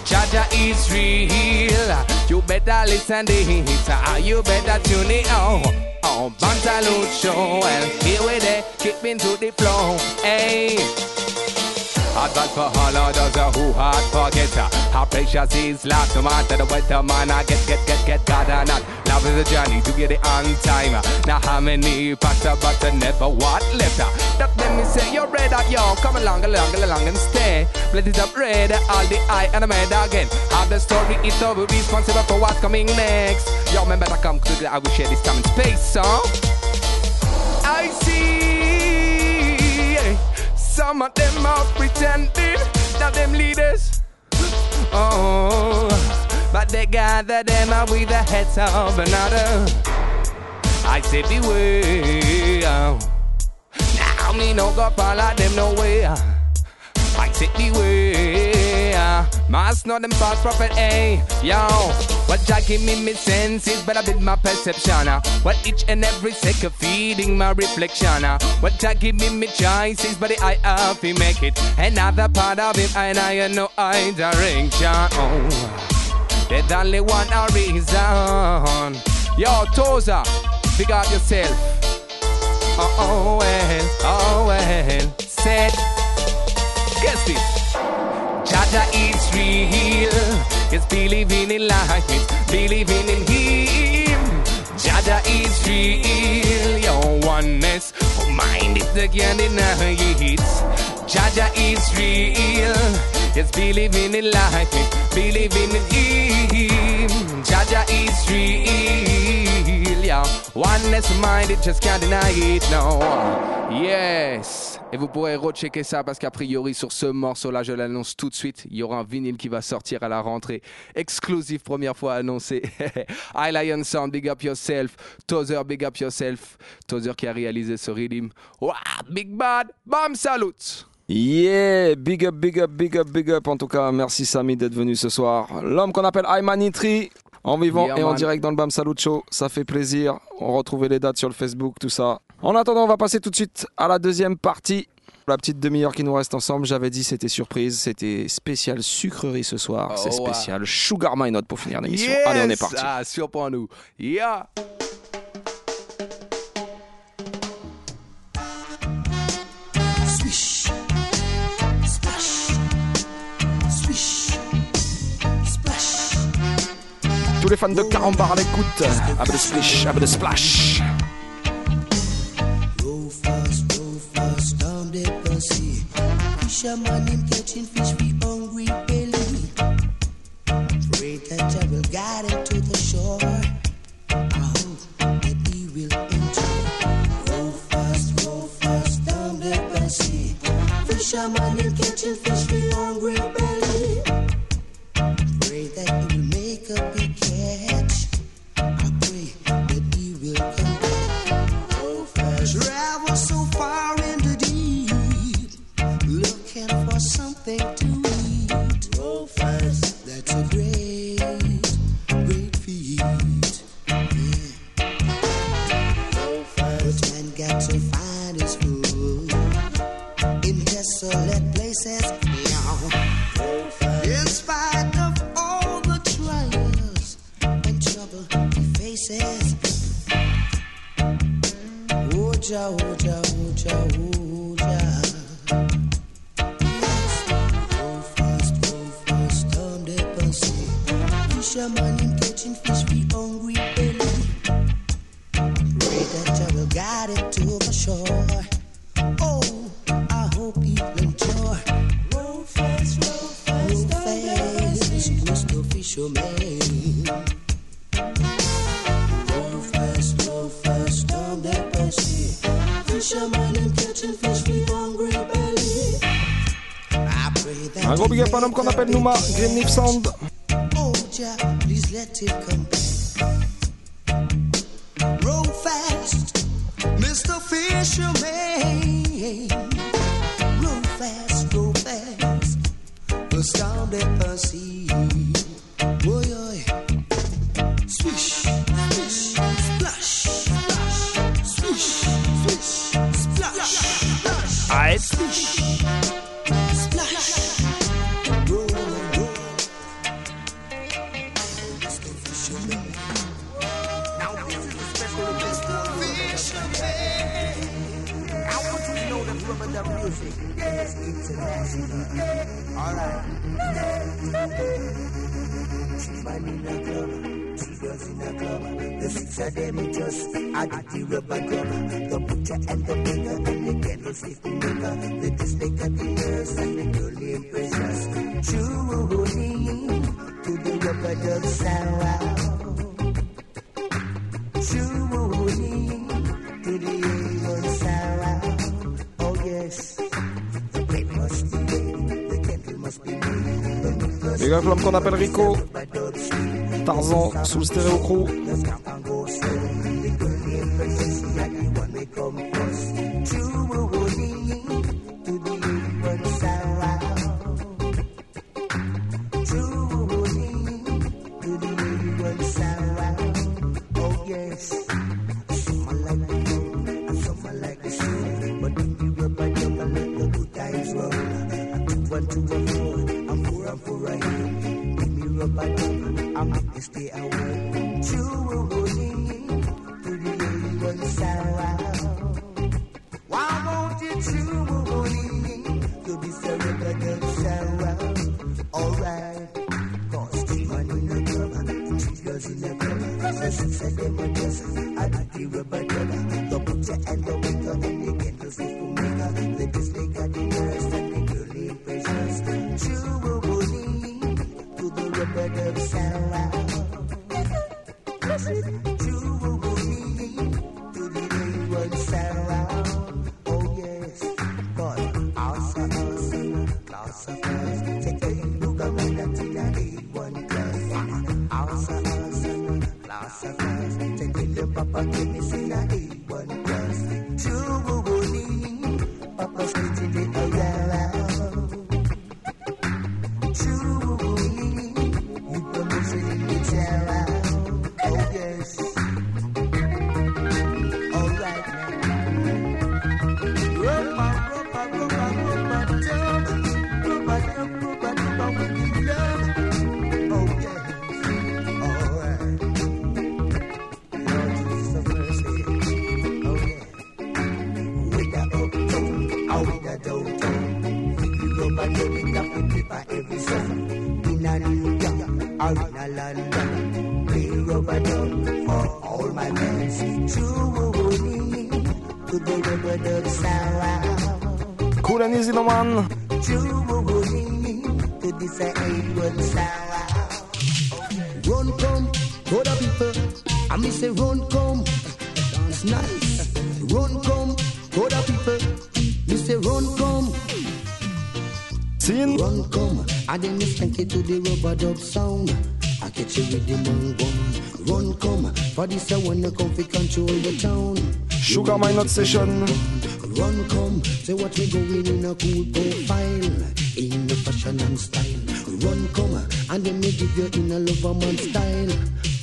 Jaja is real. You better listen to it. ah, You better tune it on. Oh, Bantaloo show. And here we there, keep into the flow. Hey. Advance for all others uh, who hard forget uh, How precious is life No matter the weather man I get, get, get, get God or not. Love is a journey to get it on time uh. Now how many pass uh, but never what left. That let me say you're ready Yo, come along, along, along and stay. Let it up ready All the eye and the made again. Have the story it's over Responsible for what's coming next. Yo, man better come quickly I will share this time and space, so I see some of them are pretending that them leaders. Oh, but they gather them up with the heads of another. I say beware. Now me no go follow them no way. I say beware. Must know them false prophet, hey, yo. What Jah give me me senses, but I build my perception. uh. What each and every second feeding my reflection. uh. What Jah give me me choices, but the I have to make it. Another part of it, and I know I direction. Oh, there's only one reason. Yo, Toza, big up yourself. Oh, oh well, oh well. Said, real. Believing in life, believing in Him. Jah Jah is real. Your oneness, oh, mind they can't deny it. Jah Jah is real. It's believing in life, believing in Him. Jah Jah is real. Yeah, oneness, mind it, just can't deny it. No. Yes. Et vous pourrez rechecker ça parce qu'a priori sur ce morceau-là, je l'annonce tout de suite, il y aura un vinyle qui va sortir à la rentrée. Exclusif, première fois annoncé. I Lion Sound, big up yourself. Tozer, big up yourself. Tozer qui a réalisé ce rhythm. Wow, big bad, bam, salut. Yeah, big up, big up, big up, big up. En tout cas, merci Samy d'être venu ce soir. L'homme qu'on appelle Aymanitri, en vivant Yeah, et en direct dans le Bam Salut Show. Ça fait plaisir. On retrouvait les dates sur le Facebook, tout ça. En attendant, on va passer tout de suite à la deuxième partie. La petite demi-heure qui nous reste ensemble, j'avais dit c'était surprise, c'était spécial sucrerie ce soir, c'est oh, spécial. Sugar My Note pour finir l'émission. Allez, on est parti. Ah, surprends-nous. Yeah. Tous les fans de Carambar à l'écoute. Abel Splish, Abel Splash. fisherman him catching fish for hungry belly. Pray that I will guide him to the shore. I hope that he will enjoy. Row fast, row fast down the Black Sea. Fisherman him catching fish. uja, uja, uja, uja. Go fast, go fast, time they pass. Fisherman, catching fish, be hungry belly. Pray that I will guide it to the shore. Big up un homme qu'on appelle Numa, Grim Nip Sound. Oh, Jah, please let it come back. Roll fast, Mr. Fisherman. qu'on appelle Rico. Tarzan sous le stéréo crew. Take with your papa, give me some. For this I wanna come fi control the town. Sugar Minott Session. Run come, say what we going in a cool profile, in the fashion and style. Run come, and then me give you in a lover man style.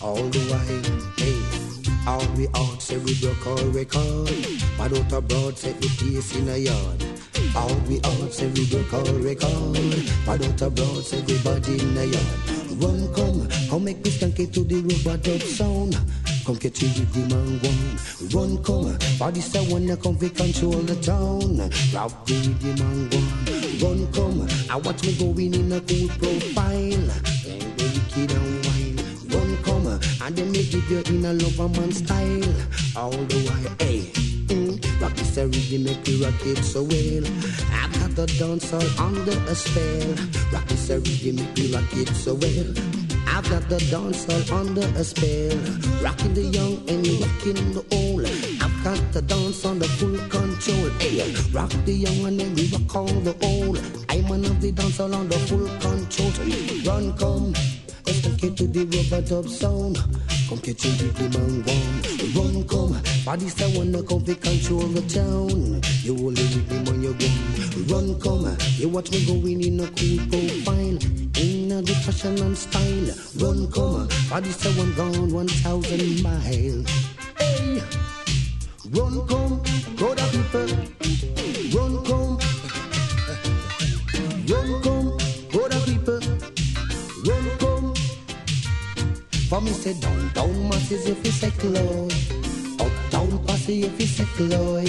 All the while, hey. All we out say we broke our record, but out abroad set the place in a yard. All we out say we broke our record, but out abroad say everybody in a yard. Run come, come make me skank it to the rubber dub sound. Come get you with the man one. Run come, body say wanna come fi control the town. Grab the rhythm and one. Run come, I watch me going in a cool profile. Ain't the wicked and wine. Run come, and then me give you in a lover man style. All the while, hey. Mm, rock this rhythm make me rock it so well. I got the dance all under a spell. Rock this rhythm make me rock it so well. Got the dance under a spell. Rocking the young and rocking the old. I've got the dance under full control. Hey, rock the young and then we rock all the old. I'm one of the dance all under full control. Run, come. Let's take it to the rubber dub sound. Come you with the man one. Run, come. Body say wanna come fi control the town. You only with them on your gun. Run, come. You watch me going in a cool profile. Fashion and style. Run, come. Body say one gone one thousand miles. Hey. Run, come. Go the people. Run, come. Run, come. Go the people. Run, come. For me say down, down masses if you say cloy. Uptown posse if you say cloy.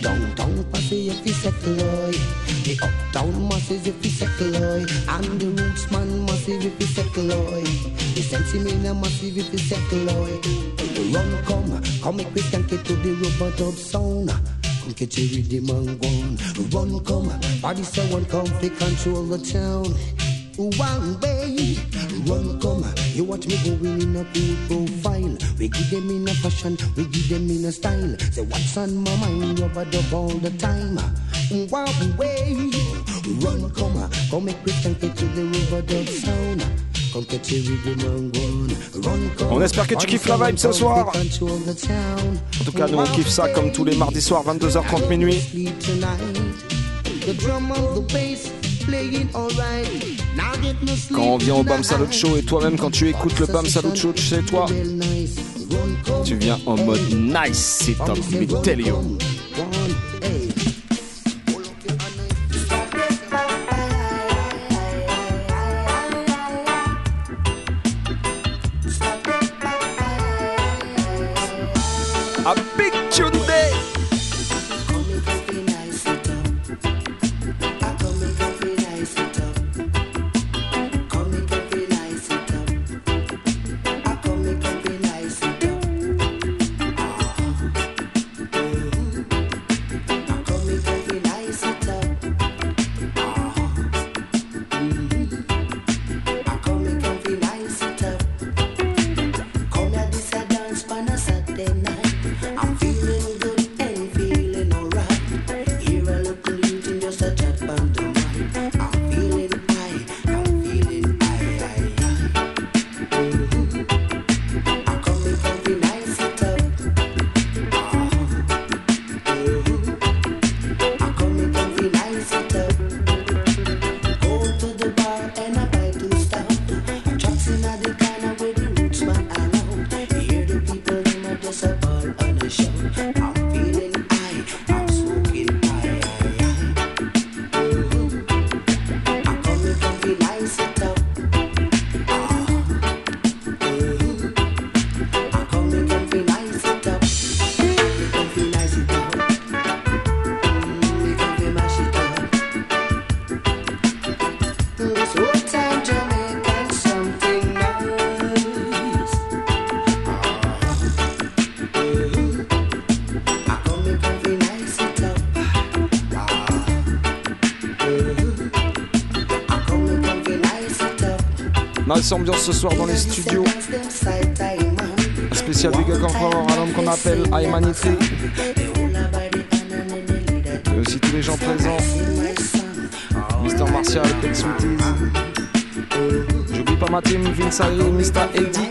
Downtown posse if you say cloy. The uptown masses if you say cloy. And the roots man massive if you say cloy. The sensi mina massive if you say cloy. Run come, come make we skank it to the rubber dub sound. Come catch you with the man one. Run come, body say one come fi control the town one way. Run come, you watch me going in a cool profile. We give them in a fashion, we give them in a style. Say what's on my mind, rubber dub all the time. One way. Run come, come make me thank it to the rubber dub sound. Come catch you with the man one. Run come. On espère que tu kiffes la vibe ce soir. En tout cas, nous on kiffe ça comme tous les mardis soirs, 22h30 minuit. Sleep tonight. The drum and the bass playing alright. Now get no sleep Quand on vient au Bam tonight. Salut Show et toi-même quand tu écoutes le Bam Salute Show chez toi, Real nice. Run, come. tu viens en mode nice, c'est top, let me tell you. Ambiance ce soir dans les studios. Un spécial big up encore à l'homme qu'on appelle Aymanitri. Et aussi tous les gens présents. Mister Martial, Tex Sweeties. J'oublie pas ma team, Vince Harry, Mr. Eddie.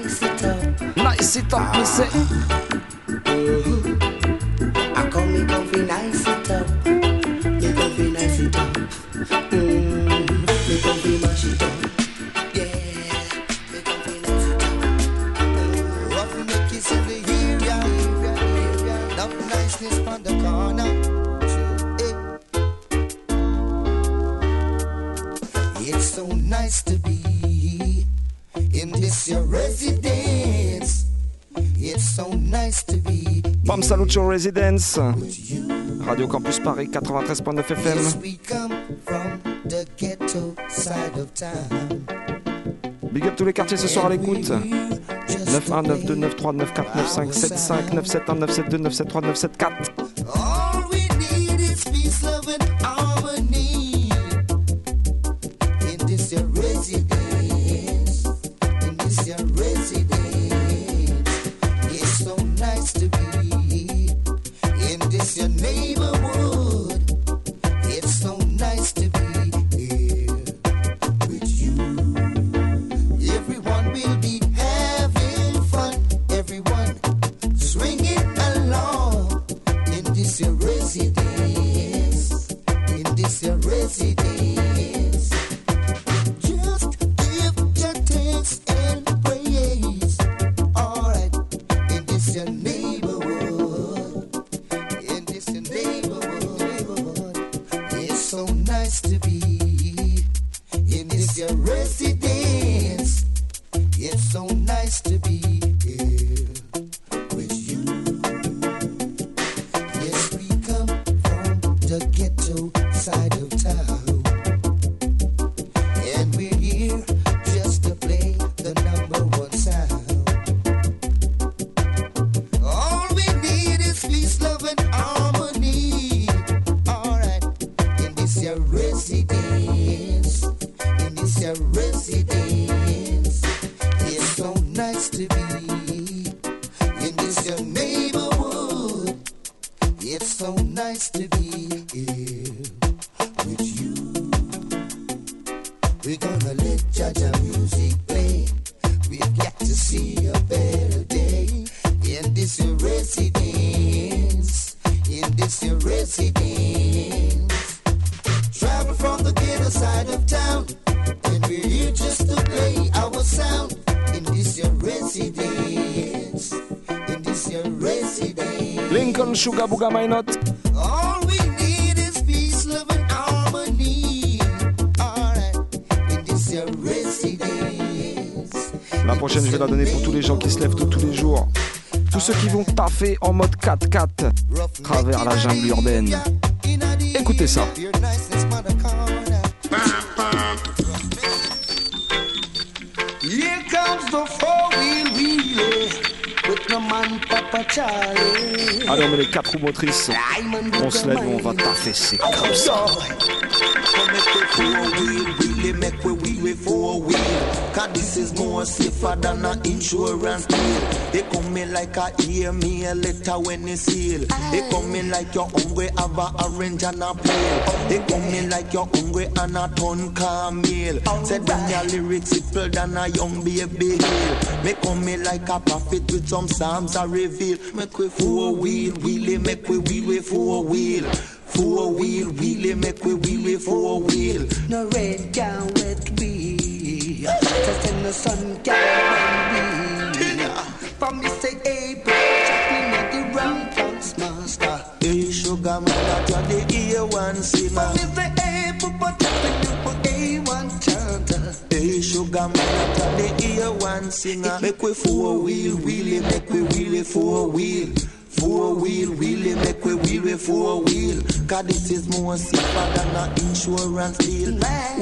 Nice it up, me say. Residence. Radio Campus Paris 93.9 FM. Big up tous les quartiers ce soir à l'écoute. 91 92 93 94 95 75 97 1 97 2 97 3 97 4. Taffer en mode 4x4 travers la jungle urbaine. Écoutez ça. Here comes the four-wheel wheelie with the man Papa Charlie. Allez, on met les quatre roues motrices. On se lève et on va taffer, c'est comme ça. Come make we four wheel, really make we wheel four wheel. Cause this is more safer than an insurance deal. They come in like a hear me a letter when they seal. They come in like you're hungry, have a orange and a pale. They come in like you're hungry and a ton camel. Said them your lyrics simple than a young baby hill. Me come in like a prophet with some psalms I reveal. Make we four wheel, really make we wheel with four wheel. Four wheel, wheelie, make we wheel with four wheel. No red gown with we. Just in the sun can we. From me say, hey, bro, check me not the round dance master. Hey, sugar that you're the A1 singer. From me say, hey, Papa, check me do for A1 chanter. Hey, sugar that you're the A1 singer. Make we four wheel, wheelie, make we wheelie four wheel. Four wheel, wheelie, make we wheel with four wheel. Cause this is more safer than an insurance deal.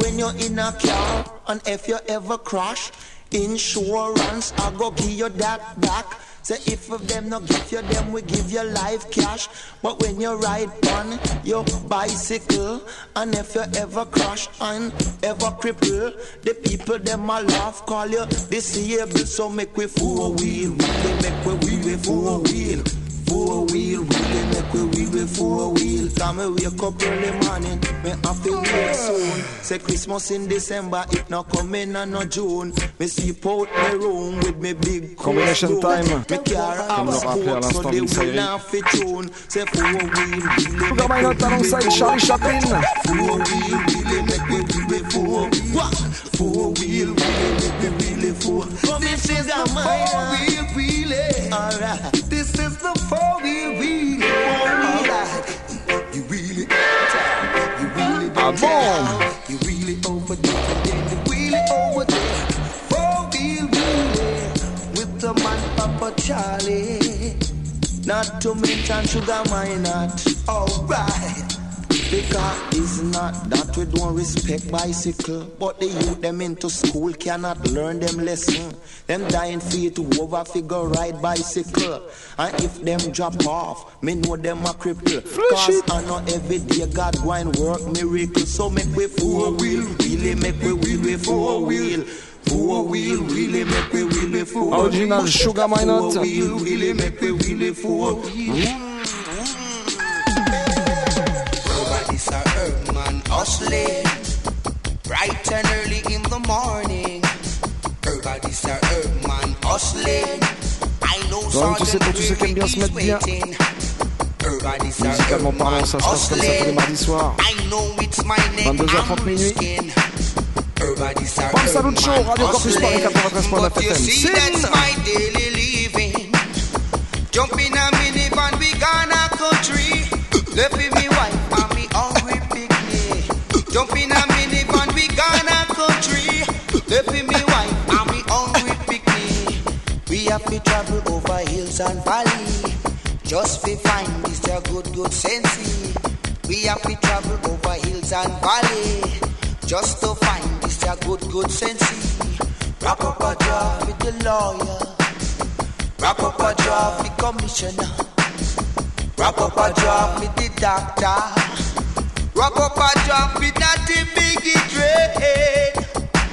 When you're in a car, and if you ever crash, insurance, I go give you that back. Say if of them no give you them, we give you life cash. But when you ride on your bicycle, and if you ever crash and ever cripple, the people them a laugh, call you disabled. So make we four wheel, make we wheel, four wheel. Four wheel, really make we wheel with four wheel. Come me wake up early morning, me have to wake soon. Say Christmas in December, it not coming and no June. Me sleep out my room with me big Combination coat. time. Me car Comme have le rappelait sport, so l'instant they Vince will not fit tune. Say four wheel, really Sugar Minott alongside Charlie Chaplin. Four wheel, really make we wheel with four. What? Four wheel, really make we wheel with four. This is the four wheel, really. Alright. This is the four wheel, really. Alright. You really, you really? You really over there, you really over there. Four wheel, really. With the man Papa Charlie. Not to mention Sugar Minott. Alright. Because it's not that we don't respect bicycle, but the youth them into school cannot learn them lesson. Them dying feet to over figure ride bicycle. And if them drop off, me know them a cripple. Cause I know every day God go and work miracle. So make we four wheel, really make we wheel with four wheel. Four wheel, really make we wheel with four Original wheel. Sugar Minott. Four wheel, really make we wheel with four wheel. Hustling bright and early in the morning. Everybody's a herb man hustling. I know Donc, tu sais, pour tous ceux qui aiment bien se mettre bien. Musicalement parlant, ça se passe comme ça tous les mardis soirs. 22h30 minuit. Bam Salute Show, Radio Campus Paris 93.9 But you FM. see, that's my daily living. Jump in a minivan, we gonna country. Left with me wife Jump in a minivan, we gonna country. Left me wife and me hungry picnic. We have to travel over hills and valley. Just to find this their good, good sensey. We have to travel over hills and valley. Just to find this their good, good sensey. Wrap up a job with the lawyer. Wrap up a job with commissioner. Wrap up a job with the doctor. Wrap up a with that big trade.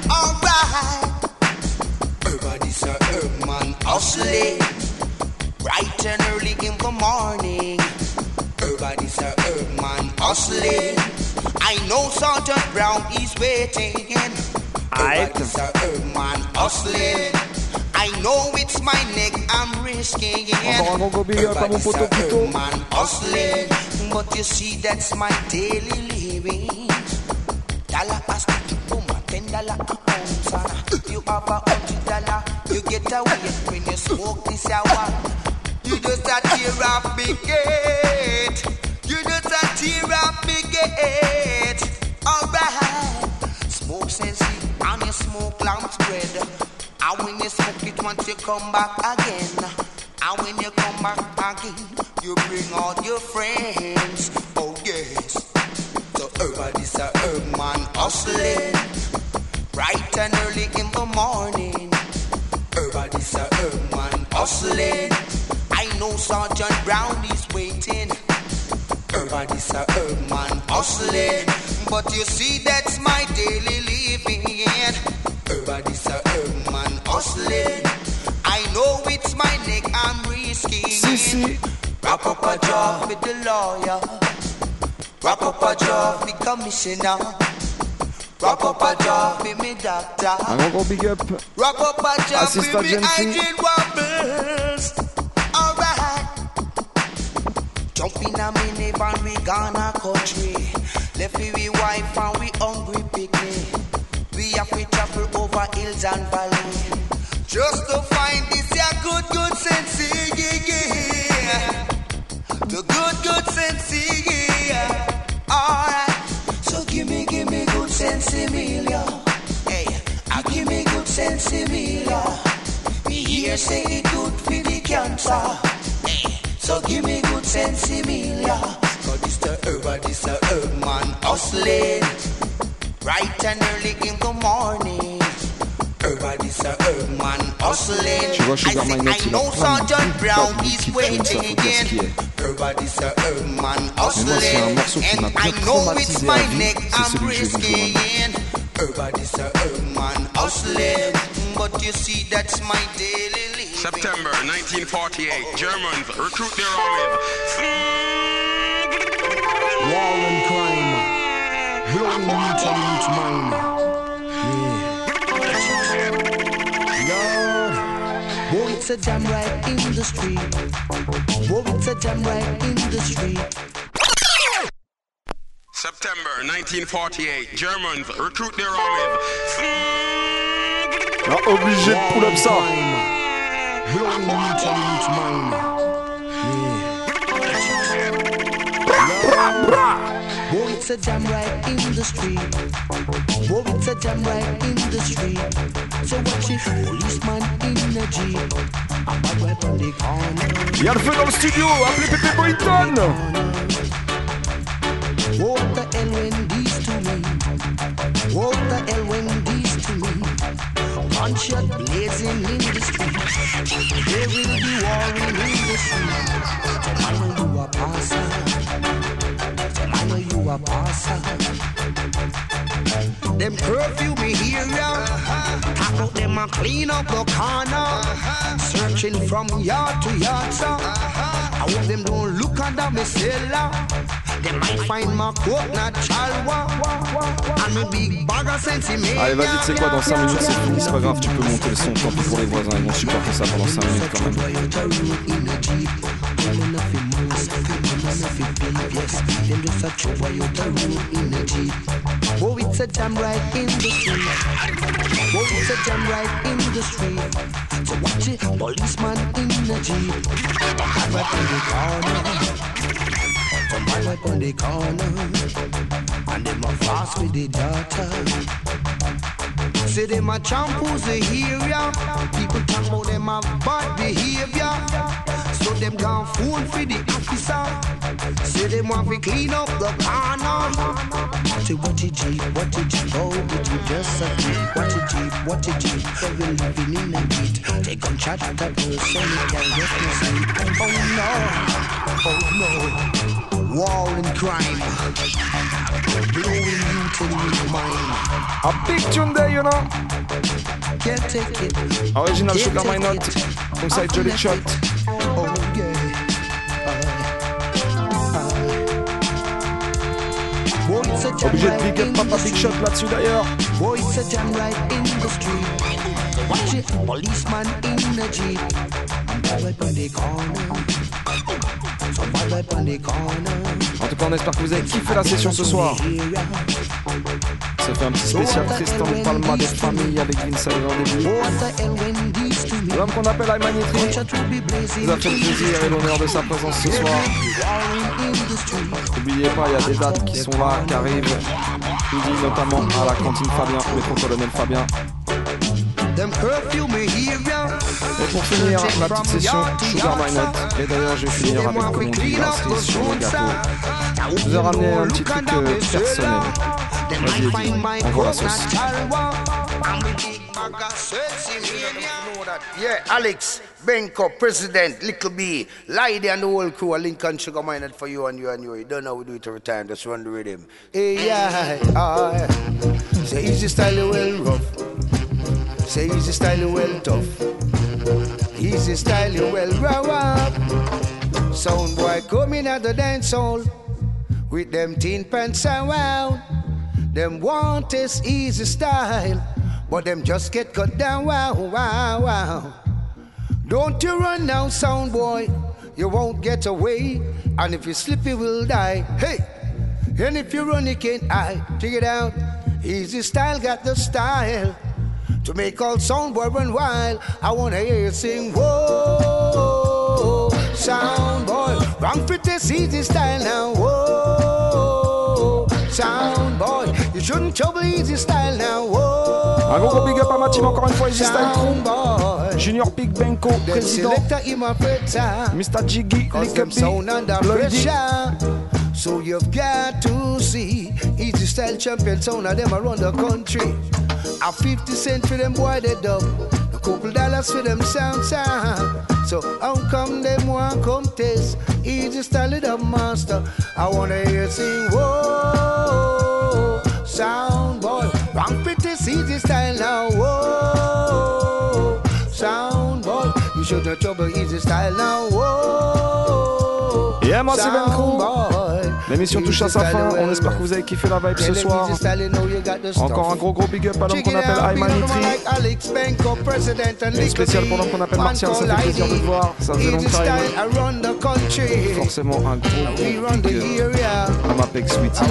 Alright. Everybody's a herb man hustling. Bright and early in the morning. Everybody's a herb man hustling. I know Sergeant Brown is waiting. Everybody's a herb man hustling. I know it's my neck I'm risking. Encore un gros gros big up à mon poteau Pito. man hustling. But you see, that's my daily living. Dollar a stick, boom, ten dollar a ounce. You have a hundred dollar, you get away when you smoke this hour. You just a tear up me gate. You just a tear up me gate. Alright. Smoke sense and you smoke lamb's bread. And when you smoke it once you come back again. And when you come back again, you bring all your friends. Oh yes. So everybody's a herb man hustling. Bright and early in the morning. Everybody's a herb man hustling. I know Sergeant Brown is waiting. Everybody's a herb man hustling. But you see, that's my daily living. Everybody's a herb man hustling. I know it's my neck I'm risking. Si, si. Wrap up a job with the lawyer. Wrap up a job with commissioner. Wrap up a job with me doctor. Un gros gros big up. Wrap up a job Assistant with me hygiene wobbles. Alright. Jump in a minivan, we gonna country. Left we wife and we hungry picnic. We have to travel over hills and valleys. Just to find this yeah, good, good sense. The good, good sense. Alright. So give me, give me good sense, Emilia. Hey, I give me good sense, Emilia. Me hear say good for the cancer. So give me good sense, Emilia. Cause this the herb, this the herb man hustling. Bright and early in the morning. Everybody's a herb man hustling. hustling. Tu I Sugar Minott, I know Sergeant Brown is qui waiting faut dire again. Everybody's a urban man Mais moi, s'il y a un hustling. morceau qui m'a And I know it's my neck I'm celui que je vais vous jouer risking. Everybody's a urban man hustling. But you see, that's my daily living. September 1948, Germans recruit their army. War and crime. Blowing youth and youth it's a jam right in the street. Oh, it's a jam right in the street. September 1948, Germans recruit their army. Ah, obligé de pull up ça. Blowing youth and youth mind. Yeah. It's a jam right in the street. Oh, it's a jam right in the street. So watch it, policeman in the jeep. A right on the corner. Il y a le feu dans le studio, appelez Pépé Boyton. What the hell when these to me? What the hell when these to me? Gunshot blazing in the street. There will be war in the street. I know you a passer. A passer. Them curfew me here, talk out them and clean up the corner. Searching from yard to yard, sir. I hope them don't look under me cellar. They might find my coconut chalwa and a big bag of sentiments. Allez, vas-y, tu sais quoi, dans 5 minutes c'est fini, c'est pas grave, tu peux monter le son, tant pis pour les voisins, ils vont supporter ça pendant 5 minutes quand même. Oh, it's a jam right in the street. Oh, it's a jam right in the street. So watch it, policeman in the jeep. Bad right on the corner. Some bad right on the corner. And them a fast with the daughter. Say them a champoos the area. People talk about them a bad behavior. So them gone fool for the officer. Say them want to clean up the corner. Say what a jeep, what a jeep, oh, would you just a jeep? What a jeep, what a jeep, every living in a beat. They come chat with a person, you can get no sleep. Oh no, oh no, war and crime, blowing youth in your mind. A big tune there, you know. Can't take it. Original Can't Sugar Nut, it. alongside Jolly Shot. Obligé de big up Papa Big Shot là-dessus d'ailleurs. Boy, it's a jam right in the street. Watch it, policeman in the jeep. En tout cas, on espère que vous avez kiffé la session ce soir. Ça fait un petit spécial Tristan Palma des familles avec Vince Ayre au début. L'homme qu'on appelle Aymanitri nous a fait le plaisir et l'honneur de sa présence ce soir. N'oubliez pas, il y a des dates qui sont là, qui arrivent. Je vous dis notamment à la cantine Fabien, Fabien. Curfew me here, Et pour finir la petite session Sugar My Nut, et d'ailleurs je vais finir avec comme on dit la cerise sur le gâteau. Je vous ai ramené un petit truc euh, personnel. Vas-y envoie la sauce. Yeah, Alex, Benko, President, Little B, Lady and the whole crew, Lincoln Sugar Mined for you and you and you. You don't know we do it every time, just run the rhythm. Hey, yeah, ah, say easy style, well rough. Say easy style, well tough. Easy style, well grow up. Sound boy coming at the dance hall with them tin pants around. Them want this easy style, but them just get cut down. Wow, wow, wow. Don't you run now, sound boy. You won't get away. And if you slip, you will die. Hey! And if you run, you can't hide. Check it out. Easy style got the style to make all sound boy run wild. I wanna hear you sing, whoa, sound boy. Wrong fit this easy style now, whoa, sound boy. You shouldn't trouble easy style now, whoa. Un gros gros big up à Mathilde encore une fois, Easy Style. Junior Big Benko, président. Mr. Jiggy, Lick. So you've got to see Easy style champion sound of them around the country. A 50 cent for them boy they dub. couple dollars for them sound sound. So how come them want come test? Easy style up, master. I wanna hear sing, whoa, sound boy. Wrong pretty easy style now, whoa, sound boy. You should have trouble easy style now, whoa. Yeah, moi c'est Ben Crew. boy. L'émission touche à sa fin. On espère que vous avez kiffé la vibe ce soir. Encore un gros gros big up à l'homme qu'on appelle Ayman Itri. Et spécial pour l'homme qu'on appelle Martial, ça fait plaisir de te voir. Ça faisait longtemps. Forcément un gros gros big up à ma Peg Sweetie.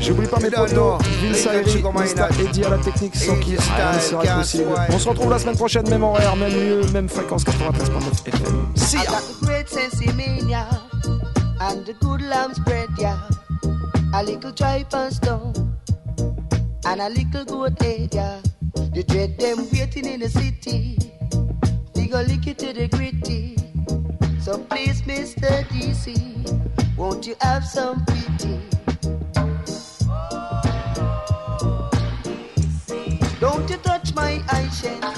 J'oublie pas mes potos, Vince Ayri, Mista Eddie à la technique, sans qui rien ne serait possible. On se retrouve la semaine prochaine, même horaire, même lieu, même fréquence 93.9 FM. See ya! and the good lamb's bread, yeah. A little tripe and stone, and a little good head, yeah. The dread them waiting in the city, we go lick it to the gritty. So please, Mr. DC, won't you have some pity? Oh, Don't you touch my eyeshade.